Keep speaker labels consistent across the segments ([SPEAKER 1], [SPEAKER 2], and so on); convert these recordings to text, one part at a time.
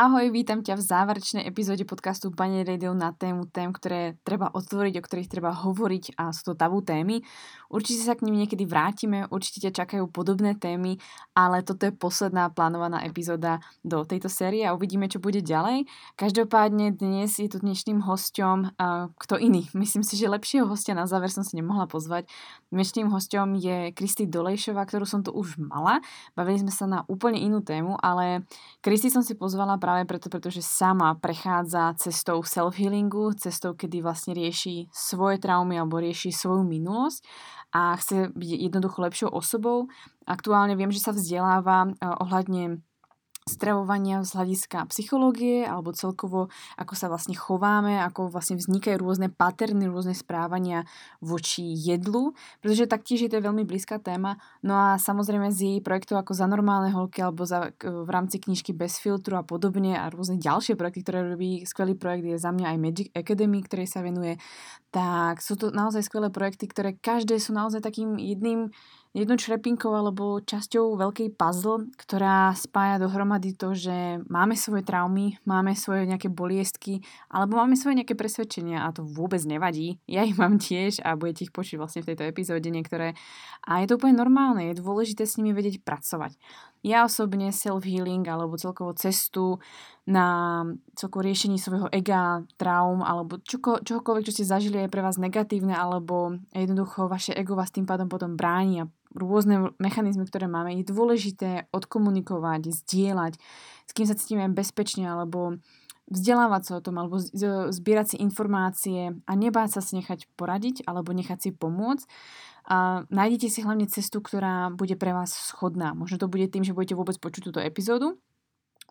[SPEAKER 1] Ahoj, vítam ťa v záverečnej epizóde podcastu Pane Radio na tému tém, ktoré treba otvoriť, o ktorých treba hovoriť a sú to tabú témy. Určite sa k ním niekedy vrátime, určite ťa čakajú podobné témy, ale toto je posledná plánovaná epizóda do tejto série a uvidíme, čo bude ďalej. Každopádne dnes je tu dnešným hosťom uh, kto iný. Myslím si, že lepšieho hostia na záver som si nemohla pozvať. Dnešným hosťom je Kristi Dolejšová, ktorú som tu už mala. Bavili sme sa na úplne inú tému, ale Kristi som si pozvala preto, pretože sama prechádza cestou self-healingu, cestou, kedy vlastne rieši svoje traumy alebo rieši svoju minulosť a chce byť jednoducho lepšou osobou. Aktuálne viem, že sa vzdeláva eh, ohľadne stravovania z hľadiska psychológie alebo celkovo ako sa vlastne chováme, ako vlastne vznikajú rôzne paterny, rôzne správania voči jedlu, pretože taktiež je to veľmi blízka téma. No a samozrejme z jej projektov ako za normálne holky alebo za, v rámci knižky Bez filtru a podobne a rôzne ďalšie projekty, ktoré robí. Skvelý projekt je za mňa aj Magic Academy, ktorej sa venuje. Tak sú to naozaj skvelé projekty, ktoré každé sú naozaj takým jedným jednou črepinkou alebo časťou veľkej puzzle, ktorá spája dohromady to, že máme svoje traumy, máme svoje nejaké boliestky, alebo máme svoje nejaké presvedčenia a to vôbec nevadí. Ja ich mám tiež a budete ich počuť vlastne v tejto epizóde niektoré. A je to úplne normálne, je dôležité s nimi vedieť pracovať. Ja osobne self-healing alebo celkovo cestu na celkovo riešení svojho ega, traum alebo čoko, čohokoľvek, čo ste zažili je pre vás negatívne alebo jednoducho vaše ego vás tým pádom potom bráni a rôzne mechanizmy, ktoré máme, je dôležité odkomunikovať, zdieľať, s kým sa cítime bezpečne alebo vzdelávať sa o tom alebo zbierať si informácie a nebáť sa si nechať poradiť alebo nechať si pomôcť a nájdete si hlavne cestu, ktorá bude pre vás schodná. Možno to bude tým, že budete vôbec počuť túto epizódu,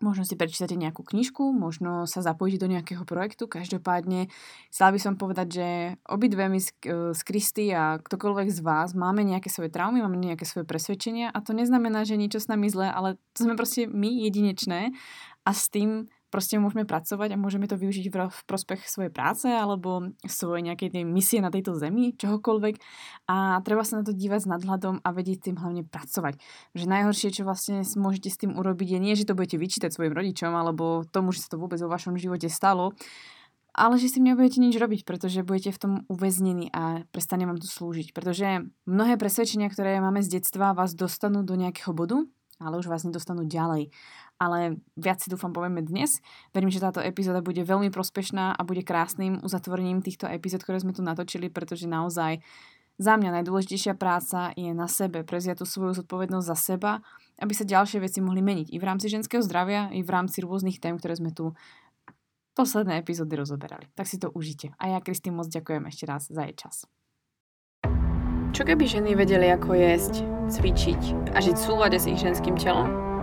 [SPEAKER 1] možno si prečítate nejakú knižku, možno sa zapojíte do nejakého projektu. Každopádne chcela by som povedať, že obidve my z, z Kristy a ktokoľvek z vás máme nejaké svoje traumy, máme nejaké svoje presvedčenia a to neznamená, že niečo s nami zlé, ale to sme proste my jedinečné a s tým proste môžeme pracovať a môžeme to využiť v, prospech svojej práce alebo svojej nejakej tej misie na tejto zemi, čohokoľvek. A treba sa na to dívať s nadhľadom a vedieť tým hlavne pracovať. Že najhoršie, čo vlastne môžete s tým urobiť, je nie, že to budete vyčítať svojim rodičom alebo tomu, že sa to vôbec vo vašom živote stalo, ale že s tým nebudete nič robiť, pretože budete v tom uväznení a prestane vám to slúžiť. Pretože mnohé presvedčenia, ktoré máme z detstva, vás dostanú do nejakého bodu, ale už vás nedostanú ďalej ale viac si dúfam povieme dnes. Verím, že táto epizóda bude veľmi prospešná a bude krásnym uzatvorením týchto epizód, ktoré sme tu natočili, pretože naozaj za mňa najdôležitejšia práca je na sebe, preziať tú svoju zodpovednosť za seba, aby sa ďalšie veci mohli meniť i v rámci ženského zdravia, i v rámci rôznych tém, ktoré sme tu posledné epizódy rozoberali. Tak si to užite. A ja, Kristýn, moc ďakujem ešte raz za jej čas. Čo keby ženy vedeli, ako jesť, cvičiť a žiť v súlade s ich ženským telom?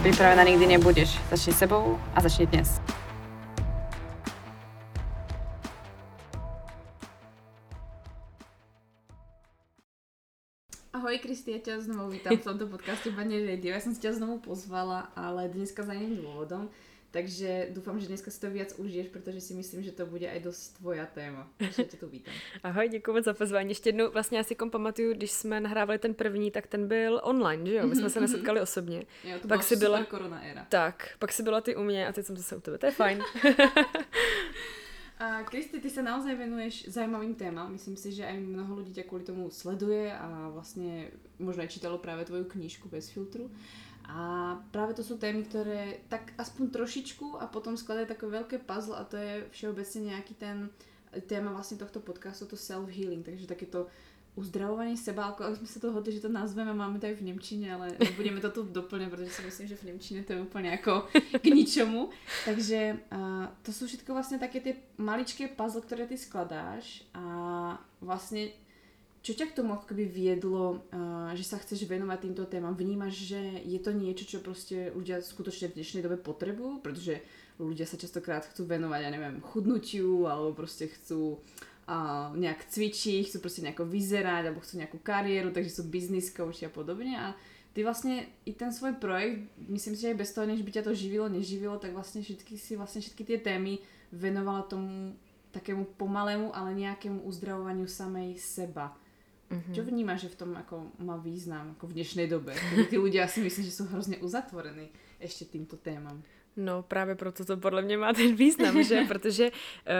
[SPEAKER 1] Pripravená nikdy nebudeš. Začni sebou a začni dnes. Ahoj Kristi, ja ťa znovu vítam v tomto podcaste Bane Radio. Som si ťa znovu pozvala, ale dneska za iným dôvodom. Takže dúfam, že dneska si to viac užiješ, protože si myslím, že to bude aj dosť tvoja téma. Takže tě tu vítám.
[SPEAKER 2] Ahoj, děkuji moc za pozvání. Ještě jednou, vlastně já si kom pamatuju, když jsme nahrávali ten první, tak ten byl online, že jo? My jsme se nesetkali osobně.
[SPEAKER 1] Jo, to pak si byla korona éra.
[SPEAKER 2] Tak, pak si byla ty u mě a teď jsem zase u tebe. To je fajn.
[SPEAKER 1] A Kristi, ty sa naozaj venuješ zaujímavým témam. Myslím si, že aj mnoho ľudí ťa kvôli tomu sleduje a vlastne možno aj čítalo práve tvoju knižku bez filtru. A práve to sú témy, ktoré tak aspoň trošičku a potom skladajú také veľké puzzle a to je všeobecne nejaký ten téma vlastne tohto podcastu, to self-healing, takže takéto uzdravovanie seba, ako sme sa to hodli, že to nazveme, máme to aj v Nemčine, ale nebudeme to tu doplňať, pretože si myslím, že v Nemčine to je úplne ako k ničomu. Takže uh, to sú všetko vlastne také tie maličké puzzle, ktoré ty skladáš a vlastne čo ťa k tomu ako keby viedlo, uh, že sa chceš venovať týmto témam? Vnímaš, že je to niečo, čo proste ľudia skutočne v dnešnej dobe potrebujú? Pretože ľudia sa častokrát chcú venovať, ja neviem, chudnutiu, alebo proste chcú uh, nejak cvičiť, chcú proste nejako vyzerať, alebo chcú nejakú kariéru, takže sú business coach a podobne a ty vlastne i ten svoj projekt, myslím si, že aj bez toho, než by ťa to živilo, neživilo, tak vlastne všetky si vlastne všetky tie témy venovala tomu takému pomalému, ale nejakému uzdravovaniu samej seba. Mm-hmm. Čo vnímáš, že v tom ako má význam ako v dnešnej dobe? Tí ľudia si myslím, že sú hrozne uzatvorení ešte týmto témam.
[SPEAKER 2] No právě proto to podle mě má ten význam, že? Protože uh,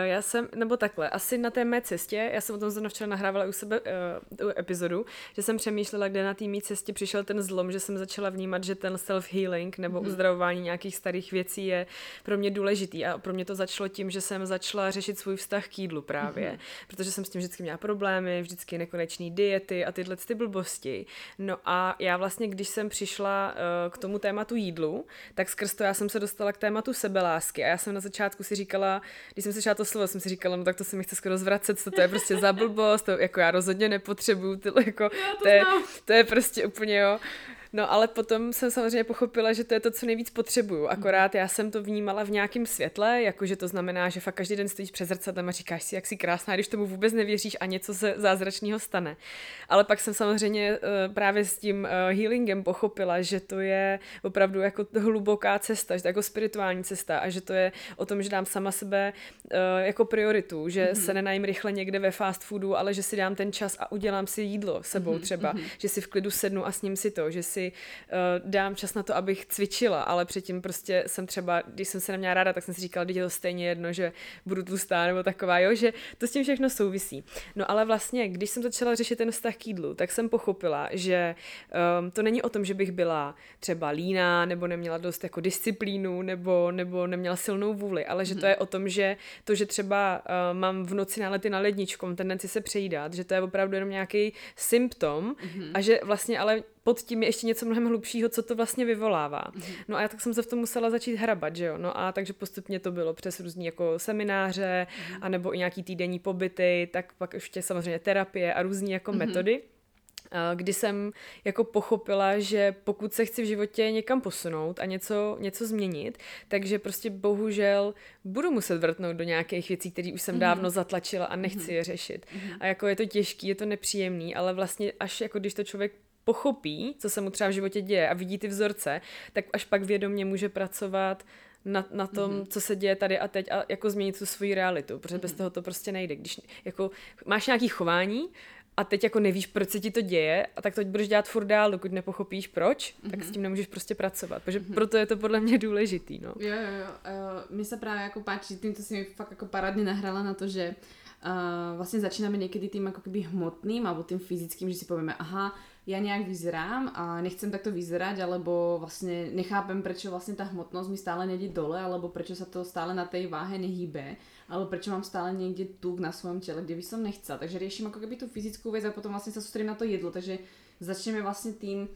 [SPEAKER 2] já jsem, nebo takhle, asi na té mé cestě, já jsem o tom zrovna včera nahrávala u sebe uh, epizodu, že jsem přemýšlela, kde na té mé cestě přišel ten zlom, že jsem začala vnímat, že ten self-healing nebo mm. uzdravování nějakých starých věcí je pro mě důležitý a pro mě to začalo tím, že jsem začala řešit svůj vztah k jídlu právě, mm. protože jsem s tím vždycky měla problémy, vždycky nekonečný diety a tyhle ty blbosti. No a já vlastně, když jsem přišla uh, k tomu tématu jídlu, tak skrz to já jsem se dostala dostala k tématu sebelásky a já jsem na začátku si říkala, když jsem slyšela to slovo, jsem si říkala, no tak to se mi chce skoro zvracet, co to je prostě za blbost, to jako já rozhodně nepotřebuju, tyhle, jako, to, to, je, to je prostě úplně jo. No ale potom jsem samozřejmě pochopila, že to je to, co nejvíc potřebuju. Akorát já jsem to vnímala v nějakém světle, jakože to znamená, že fakt každý den stojíš před zrcadlem a říkáš si, jak jsi krásná, když tomu vůbec nevěříš a něco se zázračného stane. Ale pak jsem samozřejmě uh, právě s tím uh, healingem pochopila, že to je opravdu jako hluboká cesta, že to je jako spirituální cesta a že to je o tom, že dám sama sebe uh, jako prioritu, že mm-hmm. se nenajím rychle někde ve fast foodu, ale že si dám ten čas a udělám si jídlo sebou mm-hmm. třeba, mm-hmm. že si v klidu sednu a s ním si to, že si si uh, dám čas na to, abych cvičila, ale předtím prostě jsem třeba, když jsem se neměla ráda, tak jsem si říkala, že je to stejně jedno, že budu tlustá nebo taková, jo, že to s tím všechno souvisí. No ale vlastně, když jsem začala řešit ten vztah k jídlu, tak jsem pochopila, že um, to není o tom, že bych byla třeba líná, nebo neměla dost jako disciplínu, nebo, nebo neměla silnou vůli, ale že to je o tom, že to, že třeba uh, mám v noci nálety na ledničku, tendenci se přejídat, že to je opravdu jenom nějaký symptom mm-hmm. a že vlastně ale pod tím je ještě něco mnohem hlubšího, co to vlastně vyvolává. Mm-hmm. No a já tak jsem se v tom musela začít hrabat, že jo. No a takže postupně to bylo přes různý jako semináře, mm-hmm. anebo i nějaký týdenní pobyty, tak pak ještě samozřejmě terapie a různé jako mm-hmm. metody kdy jsem jako pochopila, že pokud se chci v životě někam posunout a něco, něco změnit, takže prostě bohužel budu muset vrtnout do nějakých věcí, které už jsem dávno zatlačila a nechci je řešit. A jako je to těžký, je to nepříjemný, ale vlastně až jako když to člověk pochopí, co se mu třeba v životě děje a vidí ty vzorce, tak až pak vědomě může pracovat na, na tom, mm-hmm. co se děje tady a teď a jako změnit tu svoji realitu, protože mm-hmm. bez toho to prostě nejde. Když jako máš nějaký chování a teď jako nevíš, proč se ti to děje a tak to budeš dělat furt dál, dokud nepochopíš proč, mm-hmm. tak s mhm. tím nemůžeš prostě pracovat, protože mm-hmm. proto je to podle mě důležitý, no.
[SPEAKER 1] Jo, jo, jo. Uh, mi se právě jako páči, týmto si mi fakt jako parádně nahrala na to, že uh, vlastně začínáme někdy tým jako keby hmotným alebo tým fyzickým, že si povieme, aha, ja nejak vyzerám a nechcem takto vyzerať, alebo vlastne nechápem, prečo vlastne tá hmotnosť mi stále nejde dole, alebo prečo sa to stále na tej váhe nehýbe, alebo prečo mám stále niekde tuk na svojom tele, kde by som nechcela. Takže riešim ako keby tú fyzickú vec a potom vlastne sa sústredím na to jedlo. Takže začneme vlastne tým,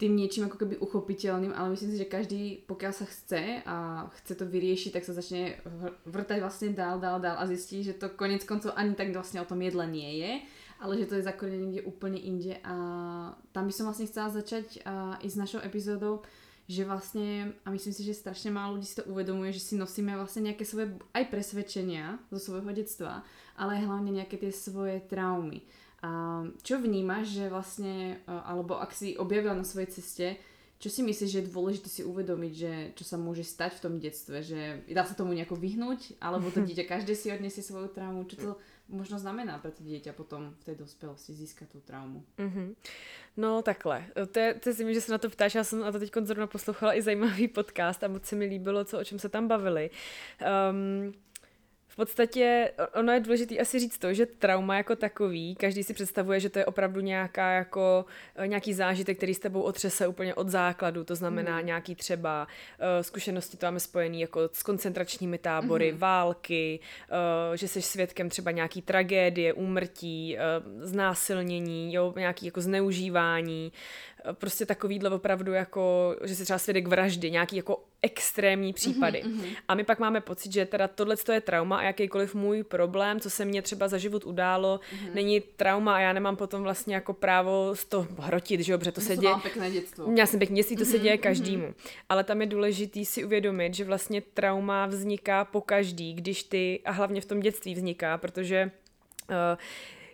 [SPEAKER 1] tým niečím ako keby uchopiteľným, ale myslím si, že každý, pokiaľ sa chce a chce to vyriešiť, tak sa začne vrtať vlastne dál, dál, dál a zistí, že to konec koncov ani tak vlastne o tom jedle nie je ale že to je zakorenené niekde úplne inde a tam by som vlastne chcela začať uh, i s našou epizódou, že vlastne, a myslím si, že strašne málo ľudí si to uvedomuje, že si nosíme vlastne nejaké svoje aj presvedčenia zo svojho detstva, ale aj hlavne nejaké tie svoje traumy. A čo vnímaš, že vlastne, alebo ak si objavila na svojej ceste, čo si myslíš, že je dôležité si uvedomiť, že čo sa môže stať v tom detstve, že dá sa tomu nejako vyhnúť, alebo to dieťa každé si odniesie svoju traumu, čo to možno znamená pro to dítě potom v té dospelosti získat tu traumu.
[SPEAKER 2] Mm-hmm. No takhle, to je, to je že se na to ptáš, já jsem na to teď zrovna poslouchala i zajímavý podcast a moc se mi líbilo, co, o čem se tam bavili. Um, v podstatě ono je důležité asi říct to, že trauma jako takový, každý si představuje, že to je opravdu nějaká jako eh, nějaký zážitek, který s tebou otřese úplně od základu, to znamená mm. nějaký třeba uh, zkušenosti to máme spojený jako s koncentračními tábory, mm. války, uh, že jsi svědkem třeba nějaký tragédie, úmrtí, uh, znásilnění, jo, nějaký jako zneužívání, prostě takovýhle opravdu jako, že se třeba svědek vraždy, nějaký jako extrémní případy. Mm-hmm. A my pak máme pocit, že teda tohle je trauma a jakýkoliv můj problém, co se mně třeba za život událo, mm-hmm. není trauma a já nemám potom vlastně jako právo z toho hrotit, že jo, protože to se děje.
[SPEAKER 1] pěkné dětstvo.
[SPEAKER 2] Já jsem pěkně dětství, to mm-hmm. se děje každému. Mm-hmm. Ale tam je důležitý si uvědomit, že vlastně trauma vzniká po každý, když ty, a hlavně v tom dětství vzniká, protože uh,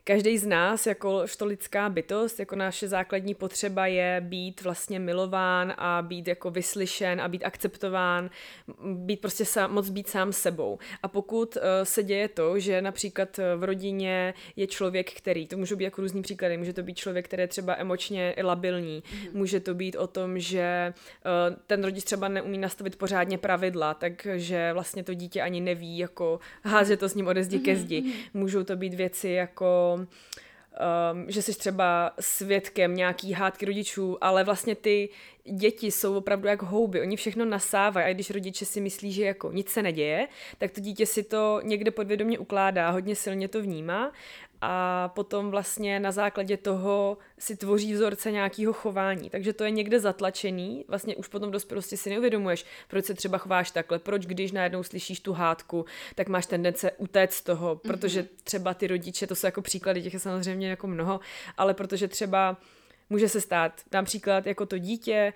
[SPEAKER 2] každý z nás, jako to lidská bytost, jako naše základní potřeba je být vlastně milován a být jako vyslyšen a být akceptován, být prostě sám, moc být sám sebou. A pokud uh, se děje to, že například eh, v rodině je člověk, který, to můžou být jako různý příklady, může to být člověk, který je třeba emočně labilní, mm-hmm. může to být o tom, že uh, ten rodič třeba neumí nastavit pořádně pravidla, takže vlastně to dítě ani neví, jako házet to s ním ode zdi ke zdi. Mm-hmm. Můžou to být věci jako um, že jsi třeba svědkem nějaký hádky rodičů, ale vlastně ty děti jsou opravdu jak houby, oni všechno nasávají a když rodiče si myslí, že jako nic se neděje, tak to dítě si to někde podvědomě ukládá, hodně silně to vnímá a potom vlastně na základě toho si tvoří vzorce nějakého chování. Takže to je někde zatlačený, vlastně už potom dospělosti si neuvědomuješ, proč se třeba chováš takhle, proč když najednou slyšíš tu hádku, tak máš tendence utéct z toho, protože mhm. třeba ty rodiče, to jsou jako příklady, těch je samozřejmě jako mnoho, ale protože třeba Může se stát například jako to dítě,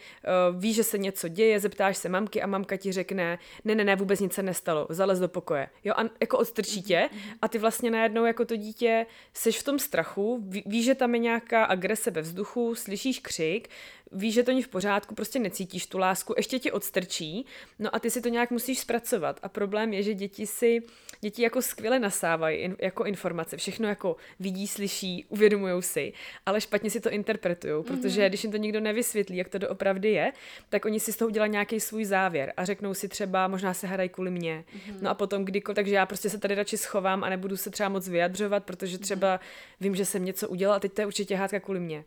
[SPEAKER 2] uh, ví, že se něco děje, zeptáš se mamky a mamka ti řekne, ne, ne, ne, vůbec nic se nestalo, zalez do pokoje. Jo, a jako odstrčí tě mhm, mhm. a ty vlastně najednou jako to dítě seš v tom strachu, ví, víš, že tam je nějaká agrese ve vzduchu, slyšíš křik, víš, že to není v pořádku, prostě necítíš tu lásku, ještě ti odstrčí, no a ty si to nějak musíš zpracovat. A problém je, že děti si, děti jako skvěle nasávají in, jako informace, všechno jako vidí, slyší, uvědomují si, ale špatně si to interpretují, protože mm-hmm. když jim to nikdo nevysvětlí, jak to doopravdy je, tak oni si z toho udělají nějaký svůj závěr a řeknou si třeba, možná se hrají kvůli mě. Mm-hmm. No a potom kdykoliv, takže já prostě se tady radši schovám a nebudu se třeba moc vyjadřovat, protože třeba vím, že jsem něco udělal a teď to je určitě hádka kvůli mě.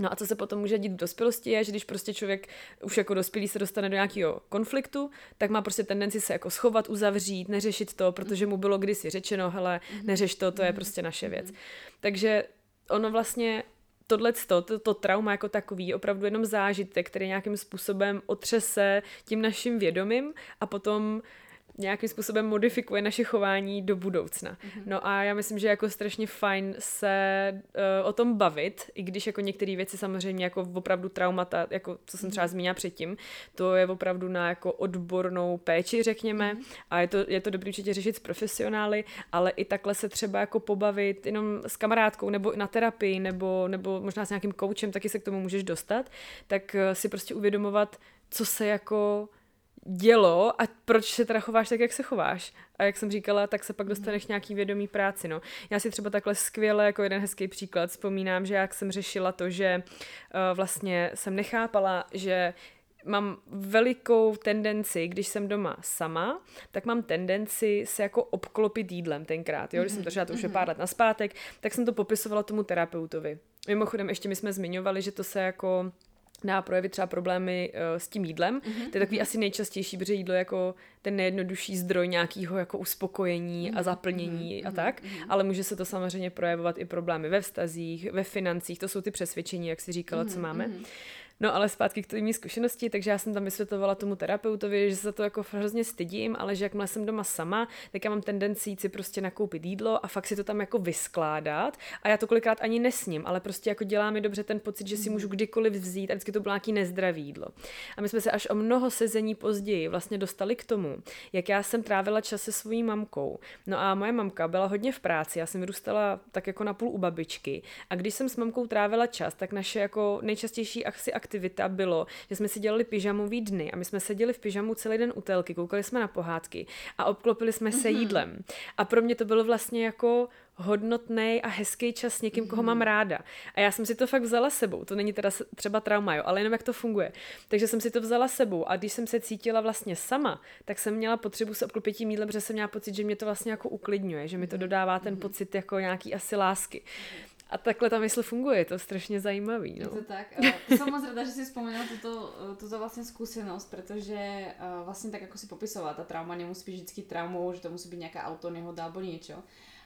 [SPEAKER 2] No a co se potom může dít v dospělosti je, že když prostě člověk už jako dospělý se dostane do nějakého konfliktu, tak má prostě tendenci se jako schovat, uzavřít, neřešit to, protože mu bylo kdysi řečeno, hele, mhm. neřeš to, to je mhm. prostě naše věc. Mhm. Takže ono vlastně tohle to, to trauma jako takový je opravdu jenom zážitek, který nějakým způsobem otřese tím naším vědomím a potom nějakým způsobem modifikuje naše chování do budoucna. Mm-hmm. No a já myslím, že jako strašně fajn se uh, o tom bavit, i když jako některé věci samozřejmě jako opravdu traumata, jako co jsem třeba mhm. zmínila předtím, to je opravdu na jako odbornou péči, řekněme, mm-hmm. a je to, je to dobrý určitě řešit s profesionály, ale i takhle se třeba jako pobavit jenom s kamarádkou nebo na terapii, nebo, nebo možná s nějakým koučem, taky se k tomu můžeš dostat, tak uh, si prostě uvědomovat, co se jako dělo a proč se teda chováš tak, jak se chováš. A jak jsem říkala, tak se pak dostaneš nějaký vědomý práci. No. Já si třeba takhle skvěle, jako jeden hezký příklad, vzpomínám, že jak jsem řešila to, že uh, vlastně jsem nechápala, že mám velikou tendenci, když jsem doma sama, tak mám tendenci se jako obklopit jídlem tenkrát. Jo? Když jsem to řešila, to už je pár let naspátek, tak jsem to popisovala tomu terapeutovi. Mimochodem, ještě my jsme zmiňovali, že to se jako na projevit třeba problémy uh, s tím jídlem. Mm-hmm. To je takový mhm. asi nejčastější, protože jídlo je jako ten nejjednodušší zdroj nějakého jako uspokojení mm-hmm. a zaplnění mm-hmm. a tak, mm-hmm. ale může se to samozřejmě projevovat i problémy ve vztazích, ve financích, to jsou ty přesvědčení, jak si říkala, mm-hmm. co máme. Mm-hmm. No ale zpátky k té zkušenosti, takže já jsem tam vysvětlovala tomu terapeutovi, že se to jako hrozně stydím, ale že jakmile jsem doma sama, tak já mám tendenci si prostě nakoupit jídlo a fakt si to tam jako vyskládat. A já to kolikrát ani nesním, ale prostě jako dělá mi dobře ten pocit, že si můžu kdykoliv vzít a vždycky to bylo nějaký nezdravý jídlo. A my jsme se až o mnoho sezení později vlastně dostali k tomu, jak já jsem trávila čas se svojí mamkou. No a moje mamka byla hodně v práci, já jsem vyrůstala tak jako na půl u babičky. A když jsem s mamkou trávila čas, tak naše jako nejčastější asi aktivita bylo, že jsme si dělali pyžamový dny a my jsme seděli v pyžamu celý den u telky, koukali jsme na pohádky a obklopili jsme se mm-hmm. jídlem. A pro mě to bylo vlastně jako hodnotný a hezký čas s někým, koho mám mhm. ráda. A já jsem si to fakt vzala sebou. To není teda třeba trauma, jo, ale jenom jak to funguje. Takže jsem si to vzala sebou a když jsem se cítila vlastně sama, tak jsem měla potřebu se obklopit tím jídlem, protože jsem měla pocit, že mě to vlastně jako uklidňuje, že mi to mhm. dodává ten mhm. pocit jako nějaký asi lásky. A takhle ta mysl funguje, je to strašně zajímavý. No.
[SPEAKER 1] Je to tak. Som moc rada, že si vzpomínal tuto, tuto vlastně zkušenost, protože uh, vlastně tak, jako si popisovala, ta trauma nemusí být vždycky traumou, že to musí být nějaká autonehoda alebo niečo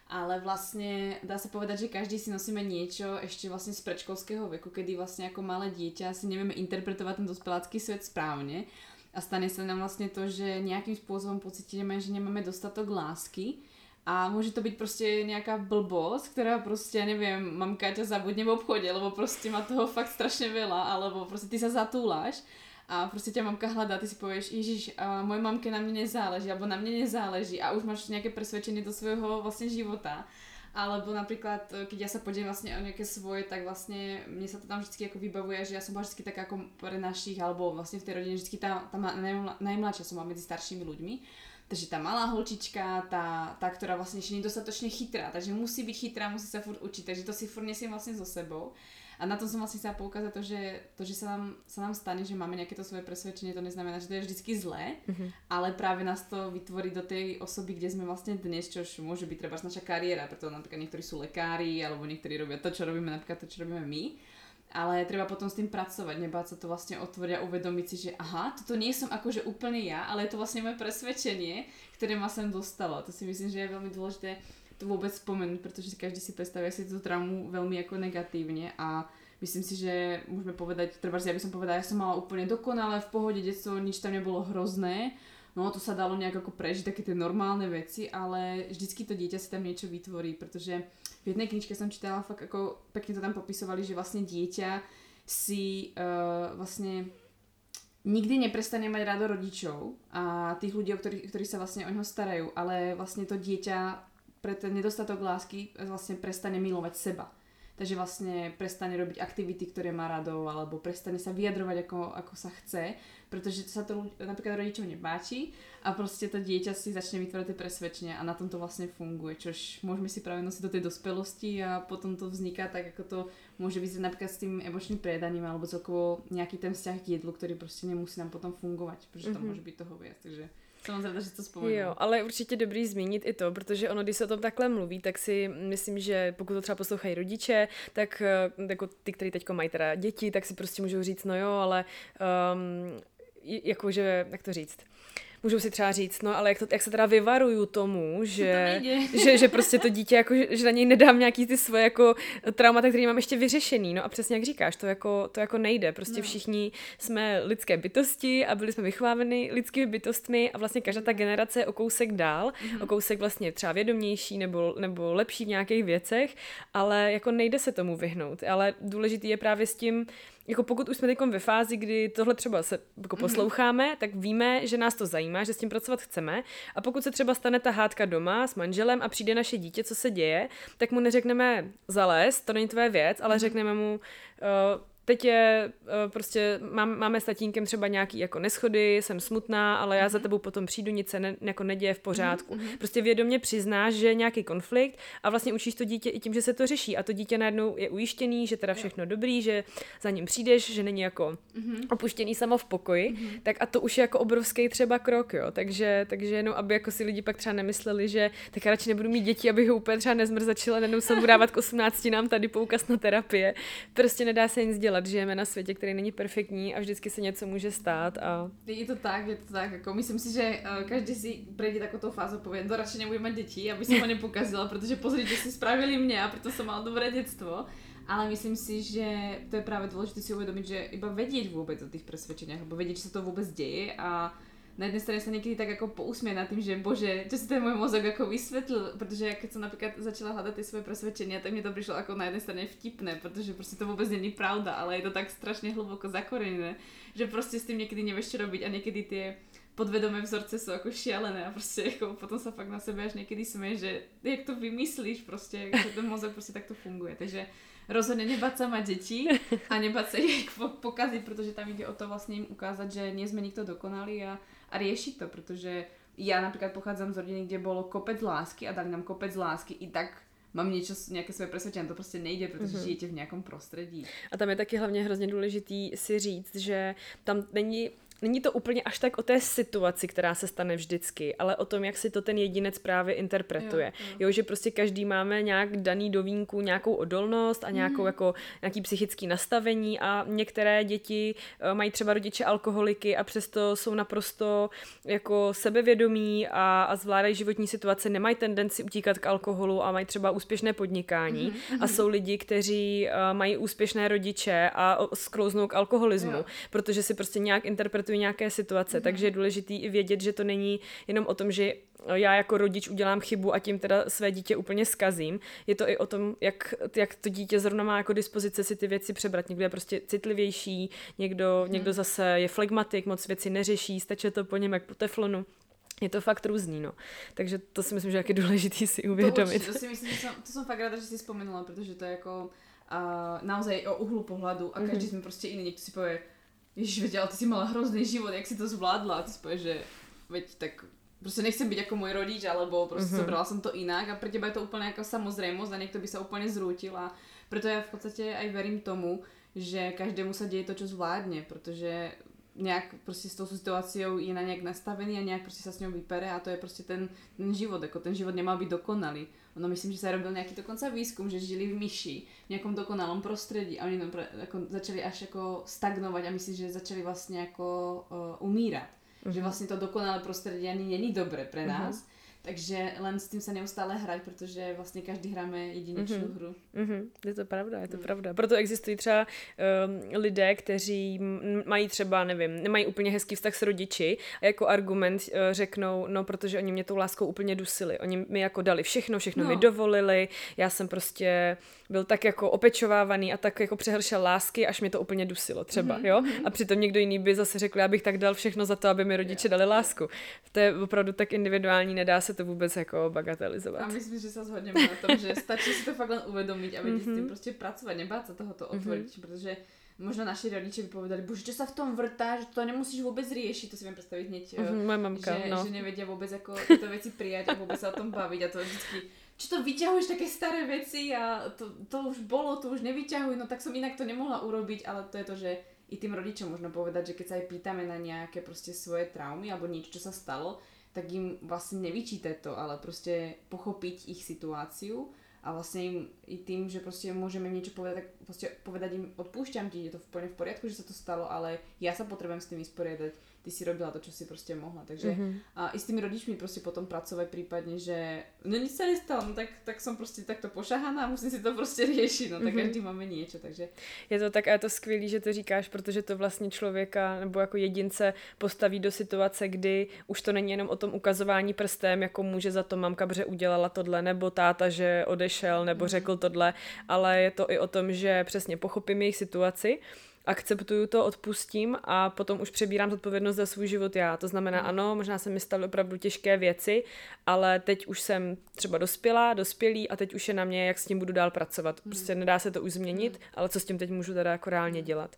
[SPEAKER 1] ale vlastne dá sa povedať, že každý si nosíme niečo ešte vlastne z predškolského veku, kedy vlastne ako malé dieťa si nevieme interpretovať ten dospelácky svet správne a stane sa nám vlastne to, že nejakým spôsobom pocitíme, že nemáme dostatok lásky a môže to byť proste nejaká blbosť, ktorá proste, ja neviem, mamka ťa zabudne v obchode, lebo proste má toho fakt strašne veľa, alebo proste ty sa zatúlaš a prostě ťa mamka hľadá, ty si povieš, Ježiš, a moje mamke na mne nezáleží, alebo na mne nezáleží a už máš nejaké presvedčenie do svojho vlastne života. Alebo napríklad, keď ja sa podelím vlastne o nejaké svoje, tak vlastne mne sa to tam vždy ako vybavuje, že ja som bola vždy taká ako pre našich, alebo vlastne v tej rodine vždy tá, tá najmladšia som medzi staršími ľuďmi. Takže tá malá holčička, tá, tá ktorá vlastne ešte nedostatočne chytrá, takže musí byť chytrá, musí sa furt učiť, takže to si furt nesiem vlastne so sebou. A na tom som vlastne chcela poukázať to, že to, že sa nám, sa nám stane, že máme nejaké to svoje presvedčenie, to neznamená, že to je vždycky zlé, mm-hmm. ale práve nás to vytvorí do tej osoby, kde sme vlastne dnes, čo môže byť treba naša kariéra, preto napríklad niektorí sú lekári, alebo niektorí robia to, čo robíme, napríklad to, čo robíme my. Ale treba potom s tým pracovať, nebáť sa to vlastne otvoriť a uvedomiť si, že aha, toto nie som akože úplne ja, ale je to vlastne moje presvedčenie, ktoré ma sem dostalo. To si myslím, že je veľmi dôležité to vôbec spomenúť, pretože každý si predstavuje si tú traumu veľmi ako negatívne a myslím si, že môžeme povedať, treba, ja by som povedala, ja som mala úplne dokonalé, v pohode detstvo, nič tam nebolo hrozné, no to sa dalo nejak ako prežiť, také tie normálne veci, ale vždycky to dieťa si tam niečo vytvorí, pretože v jednej knižke som čítala fakt ako, pekne to tam popisovali, že vlastne dieťa si uh, vlastne nikdy neprestane mať rado rodičov a tých ľudí, ktorí, ktorí sa vlastne o neho starajú, ale vlastne to dieťa pre ten nedostatok lásky vlastne prestane milovať seba. Takže vlastne prestane robiť aktivity, ktoré má radou, alebo prestane sa vyjadrovať, ako, ako sa chce, pretože sa to napríklad rodičov nepáči a proste to dieťa si začne vytvárať tie presvedčenia a na tom to vlastne funguje, čož môžeme si práve nosiť do tej dospelosti a potom to vzniká tak, ako to môže vyzerať napríklad s tým emočným predaním alebo celkovo nejaký ten vzťah k jedlu, ktorý proste nemusí nám potom fungovať, pretože to mm-hmm. môže byť toho viac, takže Samozřejmě, že to vzpomenu.
[SPEAKER 2] Jo, ale určitě dobrý zmínit i to, protože ono, když se o tom takhle mluví, tak si myslím, že pokud to třeba poslouchají rodiče, tak eh, jako ty, kteří teď mají teda děti, tak si prostě můžou říct, no jo, ale um, jakože, jak to říct, můžou si třeba říct, no ale jak, to, jak se teda vyvaruju tomu, že,
[SPEAKER 1] to
[SPEAKER 2] že, že prostě to dítě, jako, že, na něj nedám nějaký ty svoje jako traumata, které mám ještě vyřešený, no a přesně jak říkáš, to jako, to jako nejde, prostě no. všichni jsme lidské bytosti a byli jsme vychovávány lidskými bytostmi a vlastně každá ta generace je o kousek dál, mm-hmm. o kousek vlastně třeba vědomější nebo, nebo lepší v nějakých věcech, ale jako nejde se tomu vyhnout, ale důležitý je právě s tím, jako pokud už jsme teď ve fázi, kdy tohle třeba se jako mhm. posloucháme, mm-hmm. tak víme, že nás to zajímá, že s tím pracovat chceme. A pokud se třeba stane ta hádka doma s manželem a přijde naše dítě, co se děje, tak mu neřekneme zalez, to není tvoje věc, ale mm-hmm. řekneme mu, uh, teď je uh, prostě, mám, máme s tatínkem třeba nějaký jako neschody, jsem smutná, ale já za tebou potom přijdu, nic se ne, jako neděje v pořádku. Mm-hmm. Prostě vědomě přiznáš, že je nějaký konflikt a vlastně učíš to dítě i tím, že se to řeší a to dítě najednou je ujištěný, že teda všechno dobrý, že za ním přijdeš, že není jako opuštěný samo v pokoji, tak a to už je jako obrovský třeba krok, jo. Takže, takže jenom, aby jako si lidi pak třeba nemysleli, že tak radši nebudu mít děti, abych ho úplně třeba nezmrzačila, najednou se mu dávat k 18 nám tady poukaz na terapie. Prostě nedá se nic dělat dělat. Žijeme na světě, který není perfektní a vždycky se něco může stát. A...
[SPEAKER 1] Je to tak, je to tak. Jako myslím si, že uh, každý si prejde takovou fázu povie, to radši nebudem mít děti, aby se ho nepokazila, protože pozrite si spravili mě a proto jsem mal dobré dětstvo. Ale myslím si, že to je právě důležité si uvědomit, že iba vědět vůbec o těch přesvědčeniach, nebo vědět, že se to vůbec děje a na jednej strane sa niekedy tak ako pousmie nad tým, že bože, čo si ten môj mozog ako vysvetlil, pretože ja keď som napríklad začala hľadať tie svoje presvedčenia, tak mi to prišlo ako na jednej strane vtipné, pretože proste to vôbec není pravda, ale je to tak strašne hlboko zakorenené, že proste s tým niekedy nevieš čo robiť a niekedy tie podvedomé vzorce sú ako šialené a proste ako potom sa fakt na sebe až niekedy sme, že jak to vymyslíš proste, že ten mozog proste takto funguje. Takže rozhodne nebať sa mať deti a nebať sa ich pokaziť, pretože tam ide o to vlastne im ukázať, že nie sme nikto dokonalí a a riešiť to, pretože ja napríklad pochádzam z rodiny, kde bolo kopec lásky a dali nám kopec lásky i tak mám něco, nějaké své přesvědčení, to prostě nejde, protože mm-hmm. žijete v nějakém prostředí.
[SPEAKER 2] A tam je taky hlavně hrozně důležitý si říct, že tam není není to úplně až tak o té situaci, která se stane vždycky, ale o tom, jak si to ten jedinec právě interpretuje. Jo, jo. jo že prostě každý máme nějak daný do vínku nějakou odolnost a nějakou mm. jako nějaký psychický nastavení a některé děti uh, mají třeba rodiče alkoholiky a přesto jsou naprosto jako sebevědomí a, a zvládají životní situace, nemají tendenci utíkat k alkoholu a mají třeba úspěšné podnikání mm. a jsou lidi, kteří uh, mají úspěšné rodiče a sklouznou k alkoholismu, jo. protože si prostě nějak interpretují pamatuju nějaké situace, mm-hmm. takže je důležitý i vědět, že to není jenom o tom, že já jako rodič udělám chybu a tím teda své dítě úplně skazím. Je to i o tom, jak, jak to dítě zrovna má jako dispozice si ty věci přebrat. Někdo je prostě citlivější, někdo, hmm. někdo zase je flegmatik, moc věci neřeší, stačí to po něm jak po teflonu. Je to fakt různý, no. Takže to si myslím, že je důležitý si uvědomit.
[SPEAKER 1] To, to si myslím, že jsem, to jsem fakt ráda, že si vzpomenula, protože to je jako uh, naozaj o uhlu pohledu a každý mm-hmm. jsme prostě jiný. Někdo si povie, Ježiš, veď, ale ty si mala hrozný život, jak si to zvládla? Ty povieš, že veď tak prostě nechcem byť ako môj rodič, alebo prostě mm-hmm. zobrala som to inak a pre teba je to úplne ako samozrejmosť a niekto by sa úplne zrútil a preto ja v podstate aj verím tomu, že každému sa deje to, čo zvládne, protože nějak prostě s tou situáciou je na nějak nastavený a nějak prostě se s ňou vypere a to je prostě ten, ten život, jako ten život nemá být dokonalý. Ono myslím, že sa robil nejaký dokonca výskum, že žili v myši v nejakom dokonalom prostredí a oni tam pre, ako, začali až ako stagnovať a myslím, že začali vlastne ako uh, umírať. Uh-huh. Že vlastne to dokonalé prostredie ani není dobre pre nás. Uh-huh takže len s tím se neustále hrať, protože vlastně každý hráme jedinečnou mm-hmm. hru.
[SPEAKER 2] Mm-hmm. Je to pravda, je to mm. pravda. Proto existují třeba um, lidé, kteří mají třeba, nevím, nemají úplně hezký vztah s rodiči a jako argument uh, řeknou, no protože oni mě tou láskou úplně dusili. Oni mi jako dali všechno, všechno no. mi dovolili, já jsem prostě byl tak jako opečovávaný a tak jako přehršel lásky, až mě to úplně dusilo třeba, mm-hmm. jo? Mhm. A přitom někdo jiný by zase řekl, já bych tak dal všechno za to, aby mi rodiče dali lásku. To je opravdu tak individuální, nedá se to vůbec jako bagatelizovat.
[SPEAKER 1] A myslím, že se shodneme na tom, že stačí si to fakt len uvědomit a vědět mm-hmm. s tím mhm. prostě pracovat, nebát se tohoto otvoriť, mm-hmm. protože možno naši rodiče by povedali, bože, čo sa v tom vrtá, že to nemusíš vůbec riešiť, to si viem predstaviť hneď,
[SPEAKER 2] mm-hmm, moje mamka,
[SPEAKER 1] že,
[SPEAKER 2] no.
[SPEAKER 1] že nevedia vůbec jako tyto věci prijať a vůbec se o tom baviť a to vždycky čo to vyťahuješ také staré veci a to, to už bolo, to už nevyťahuj, no tak som inak to nemohla urobiť, ale to je to, že i tým rodičom možno povedať, že keď sa aj pýtame na nejaké proste svoje traumy alebo niečo, čo sa stalo, tak im vlastne nevyčíte to, ale proste pochopiť ich situáciu a vlastne im i tým, že proste môžeme im niečo povedať, tak proste povedať im odpúšťam ti, je to v v poriadku, že sa to stalo, ale ja sa potrebujem s tým vysporiadať ty si robila to, čo si prostě mohla. Takže mm-hmm. a i s tými rodičmi prostě potom pracovat případně, že no nic se nestalo, no tak, tak jsem prostě takto pošahaná a musím si to prostě řešit, no tak mm-hmm. každý máme něco, takže.
[SPEAKER 2] Je to tak a je to skvělé, že to říkáš, protože to vlastně člověka nebo jako jedince postaví do situace, kdy už to není jenom o tom ukazování prstem, jako může za to mamka, bře udělala tohle, nebo táta, že odešel, nebo mm-hmm. řekl tohle, ale je to i o tom, že přesně pochopím jejich situaci akceptuju to, odpustím a potom už přebírám zodpovědnost za svůj život já. To znamená, mm. ano, možná se mi staly opravdu těžké věci, ale teď už jsem třeba dospělá, dospělý a teď už je na mě, jak s tím budu dál pracovat. Mm. Prostě nedá se to už změnit, mm. ale co s tím teď můžu teda jako reálně dělat.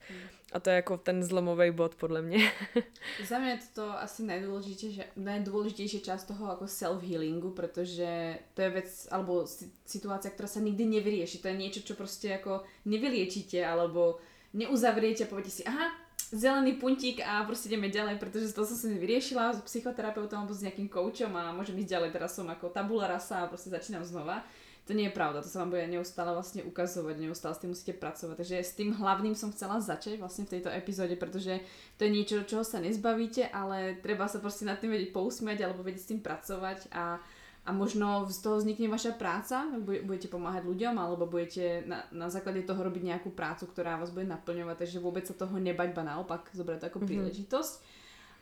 [SPEAKER 2] A to je jako ten zlomový bod podle mě.
[SPEAKER 1] Za mě je to asi nejdůležitější, nejdůležitější část toho jako self-healingu, protože to je věc, alebo situace, která se nikdy nevyrieši. To je něco, co prostě jako nevyliečíte, alebo neuzavriete a poviete si, aha, zelený puntík a prostě jdeme ďalej, protože to som si vyriešila s psychoterapeutom alebo s nejakým koučom a môžem ísť ďalej, teraz som ako tabula rasa a prostě začínam znova. To nie je pravda, to sa vám bude neustále vlastne ukazovať, neustále s tým musíte pracovať. Takže s tým hlavným som chcela začať vlastne v tejto epizóde, protože to je niečo, čoho sa nezbavíte, ale treba sa prostě nad tým vedieť pousmiať alebo vedieť s tým pracovať a a možno z toho vznikne vaša práca, budete pomáhať ľuďom, alebo budete na, na základe toho robiť nejakú prácu, ktorá vás bude naplňovať, takže vôbec sa toho nebať, ba naopak zobrať to ako mm-hmm. príležitosť.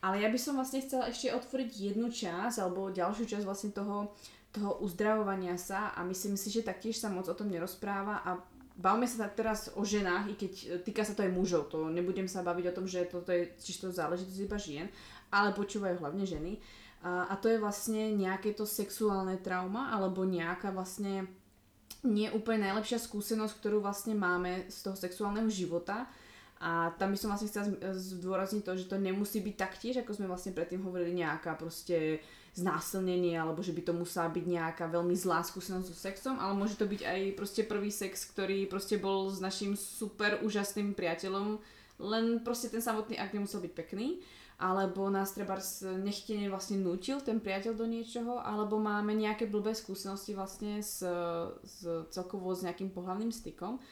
[SPEAKER 1] Ale ja by som vlastne chcela ešte otvoriť jednu časť, alebo ďalšiu časť vlastne toho, toho uzdravovania sa a myslím si, že taktiež sa moc o tom nerozpráva a bavme sa tak teraz o ženách, i keď týka sa to aj mužov, to nebudem sa baviť o tom, že toto je čisto záležitosť iba žien, ale počúvajú hlavne ženy. A, a to je vlastne nejaké to sexuálne trauma alebo nejaká vlastne nie úplne najlepšia skúsenosť, ktorú vlastne máme z toho sexuálneho života. A tam by som vlastne chcela zdôrazniť to, že to nemusí byť taktiež, ako sme vlastne predtým hovorili, nejaká proste znásilnenie, alebo že by to musela byť nejaká veľmi zlá skúsenosť so sexom, ale môže to byť aj proste prvý sex, ktorý proste bol s našim super úžasným priateľom, len proste ten samotný akt nemusel byť pekný alebo nás treba nechtene vlastne nutil ten priateľ do niečoho, alebo máme nejaké blbé skúsenosti vlastne s, s celkovo s nejakým pohľavným stykom,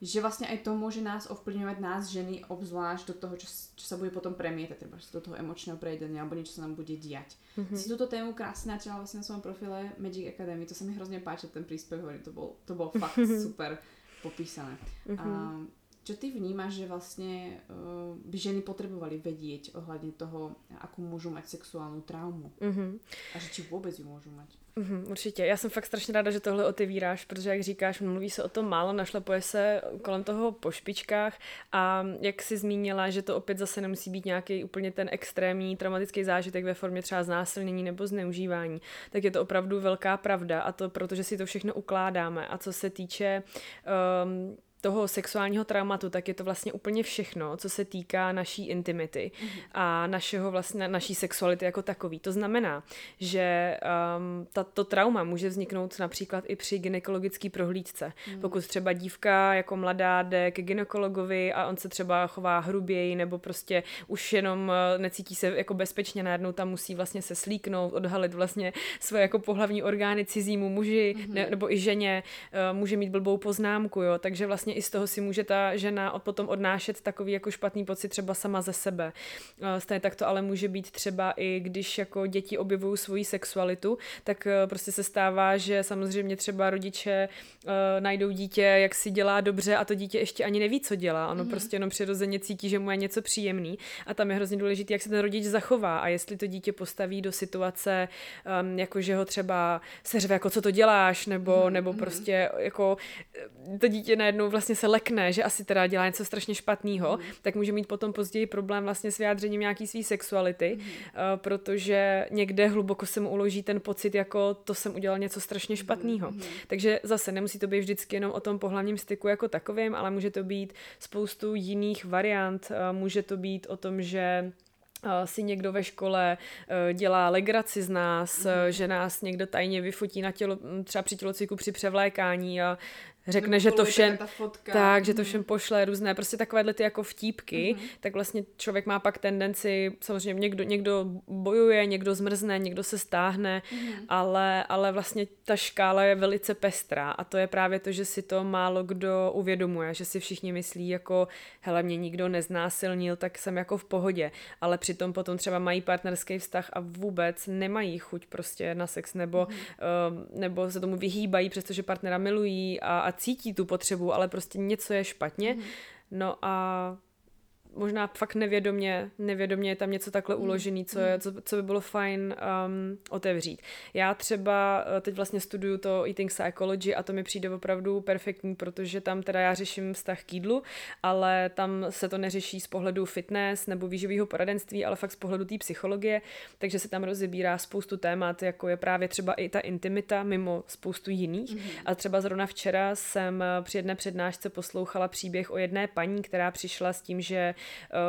[SPEAKER 1] že vlastne aj to môže nás ovplyvňovať nás ženy obzvlášť do toho, čo, čo sa bude potom premietať, treba do toho emočného prejdenia alebo niečo sa nám bude diať. Mm-hmm. Si túto tému krásne načala vlastne na svojom profile Magic Academy, to sa mi hrozne páči, ten hovorím, to bol, to bol fakt super popísané. Mm-hmm. A, čo ty vnímaš, že vlastne uh, by ženy potrebovali vedieť ohľadne toho, akú môžu mať sexuálnu traumu? Mm-hmm. A že či vôbec ju môžu mať?
[SPEAKER 2] Mm, určitě. Já jsem fakt strašně ráda, že tohle otevíráš, protože jak říkáš, mluví se o tom málo, našlapuje se kolem toho po špičkách a jak jsi zmínila, že to opět zase nemusí být nějaký úplně ten extrémní traumatický zážitek ve formě třeba znásilnění nebo zneužívání, tak je to opravdu velká pravda a to protože si to všechno ukládáme. A co se týče um, toho sexuálního traumatu, tak je to vlastně úplně všechno, co se týká naší intimity mm-hmm. a našeho vlastně, naší sexuality jako takový. To znamená, že um, tato trauma může vzniknout například i při gynekologické prohlídce. Mm. Pokud třeba dívka jako mladá jde ke gynekologovi a on se třeba chová hruběji nebo prostě už jenom eh, necítí se jako bezpečně, najednou tam musí vlastně se slíknout, odhalit vlastně svoje jako pohlavní orgány cizímu muži mm-hmm. ne, nebo i ženě, uh, může mít blbou poznámku, jo, takže vlastně vlastně i z toho si může ta žena potom odnášet takový jako špatný pocit třeba sama ze sebe. Eh, stejně tak to ale může být třeba i když jako děti objevují svoji sexualitu, tak eh, prostě se stává, že samozřejmě třeba rodiče uh, najdou dítě, jak si dělá dobře a to dítě ještě ani neví, co dělá. Ono mm. prostě jenom přirozeně cítí, že mu je něco příjemný a tam je hrozně důležité, jak se ten rodič zachová a jestli to dítě postaví do situace, um, jako že ho třeba seřve, jako co to děláš, nebo, mm. nebo prostě jako to dítě najednou vlastně se lekne, že asi teda dělá něco strašně špatného, mm. tak může mít potom později problém vlastně s vyjádřením nějaký své sexuality, mm. protože někde hluboko se mu uloží ten pocit, jako to jsem udělal něco strašně špatného. Mm. Takže zase nemusí to být vždycky jenom o tom pohlavním styku jako takovým, ale může to být spoustu jiných variant. Uh, může to být o tom, že si někdo ve škole dělá legraci z nás, mm. že nás někdo tajně vyfotí na tělo, třeba při tělocviku při převlékání a řekne, že to všem, tak, že to mhm. všem pošle různé, prostě takovéhle ty jako vtípky, mm-hmm. tak vlastně člověk má pak tendenci, samozřejmě někdo, někdo bojuje, někdo zmrzne, někdo se stáhne, mm-hmm. ale, ale vlastně ta škála je velice pestrá a to je právě to, že si to málo kdo uvědomuje, že si všichni myslí jako, hele, mě nikdo neznásilnil, tak jsem jako v pohodě, ale přitom potom třeba mají partnerský vztah a vůbec nemají chuť prostě na sex nebo, mm-hmm. uh, nebo se tomu vyhýbají, přestože partnera milují a, a cítí tu potřebu, ale prostě něco je špatně. Mm. No a možná fakt nevědomě, nevědomě je tam něco takhle mm. uložený, co, je, mm. co, co by bylo fajn um, otevřít. Já třeba uh, teď vlastně studuju to eating psychology a to mi přijde opravdu perfektní, protože tam teda já řeším vztah k jídlu, ale tam se to neřeší z pohledu fitness nebo výživého poradenství, ale fakt z pohledu té psychologie, takže se tam rozebírá spoustu témat, jako je právě třeba i ta intimita mimo spoustu jiných. Mm. A třeba zrovna včera jsem při jedné přednášce poslouchala příběh o jedné paní, která přišla s tím, že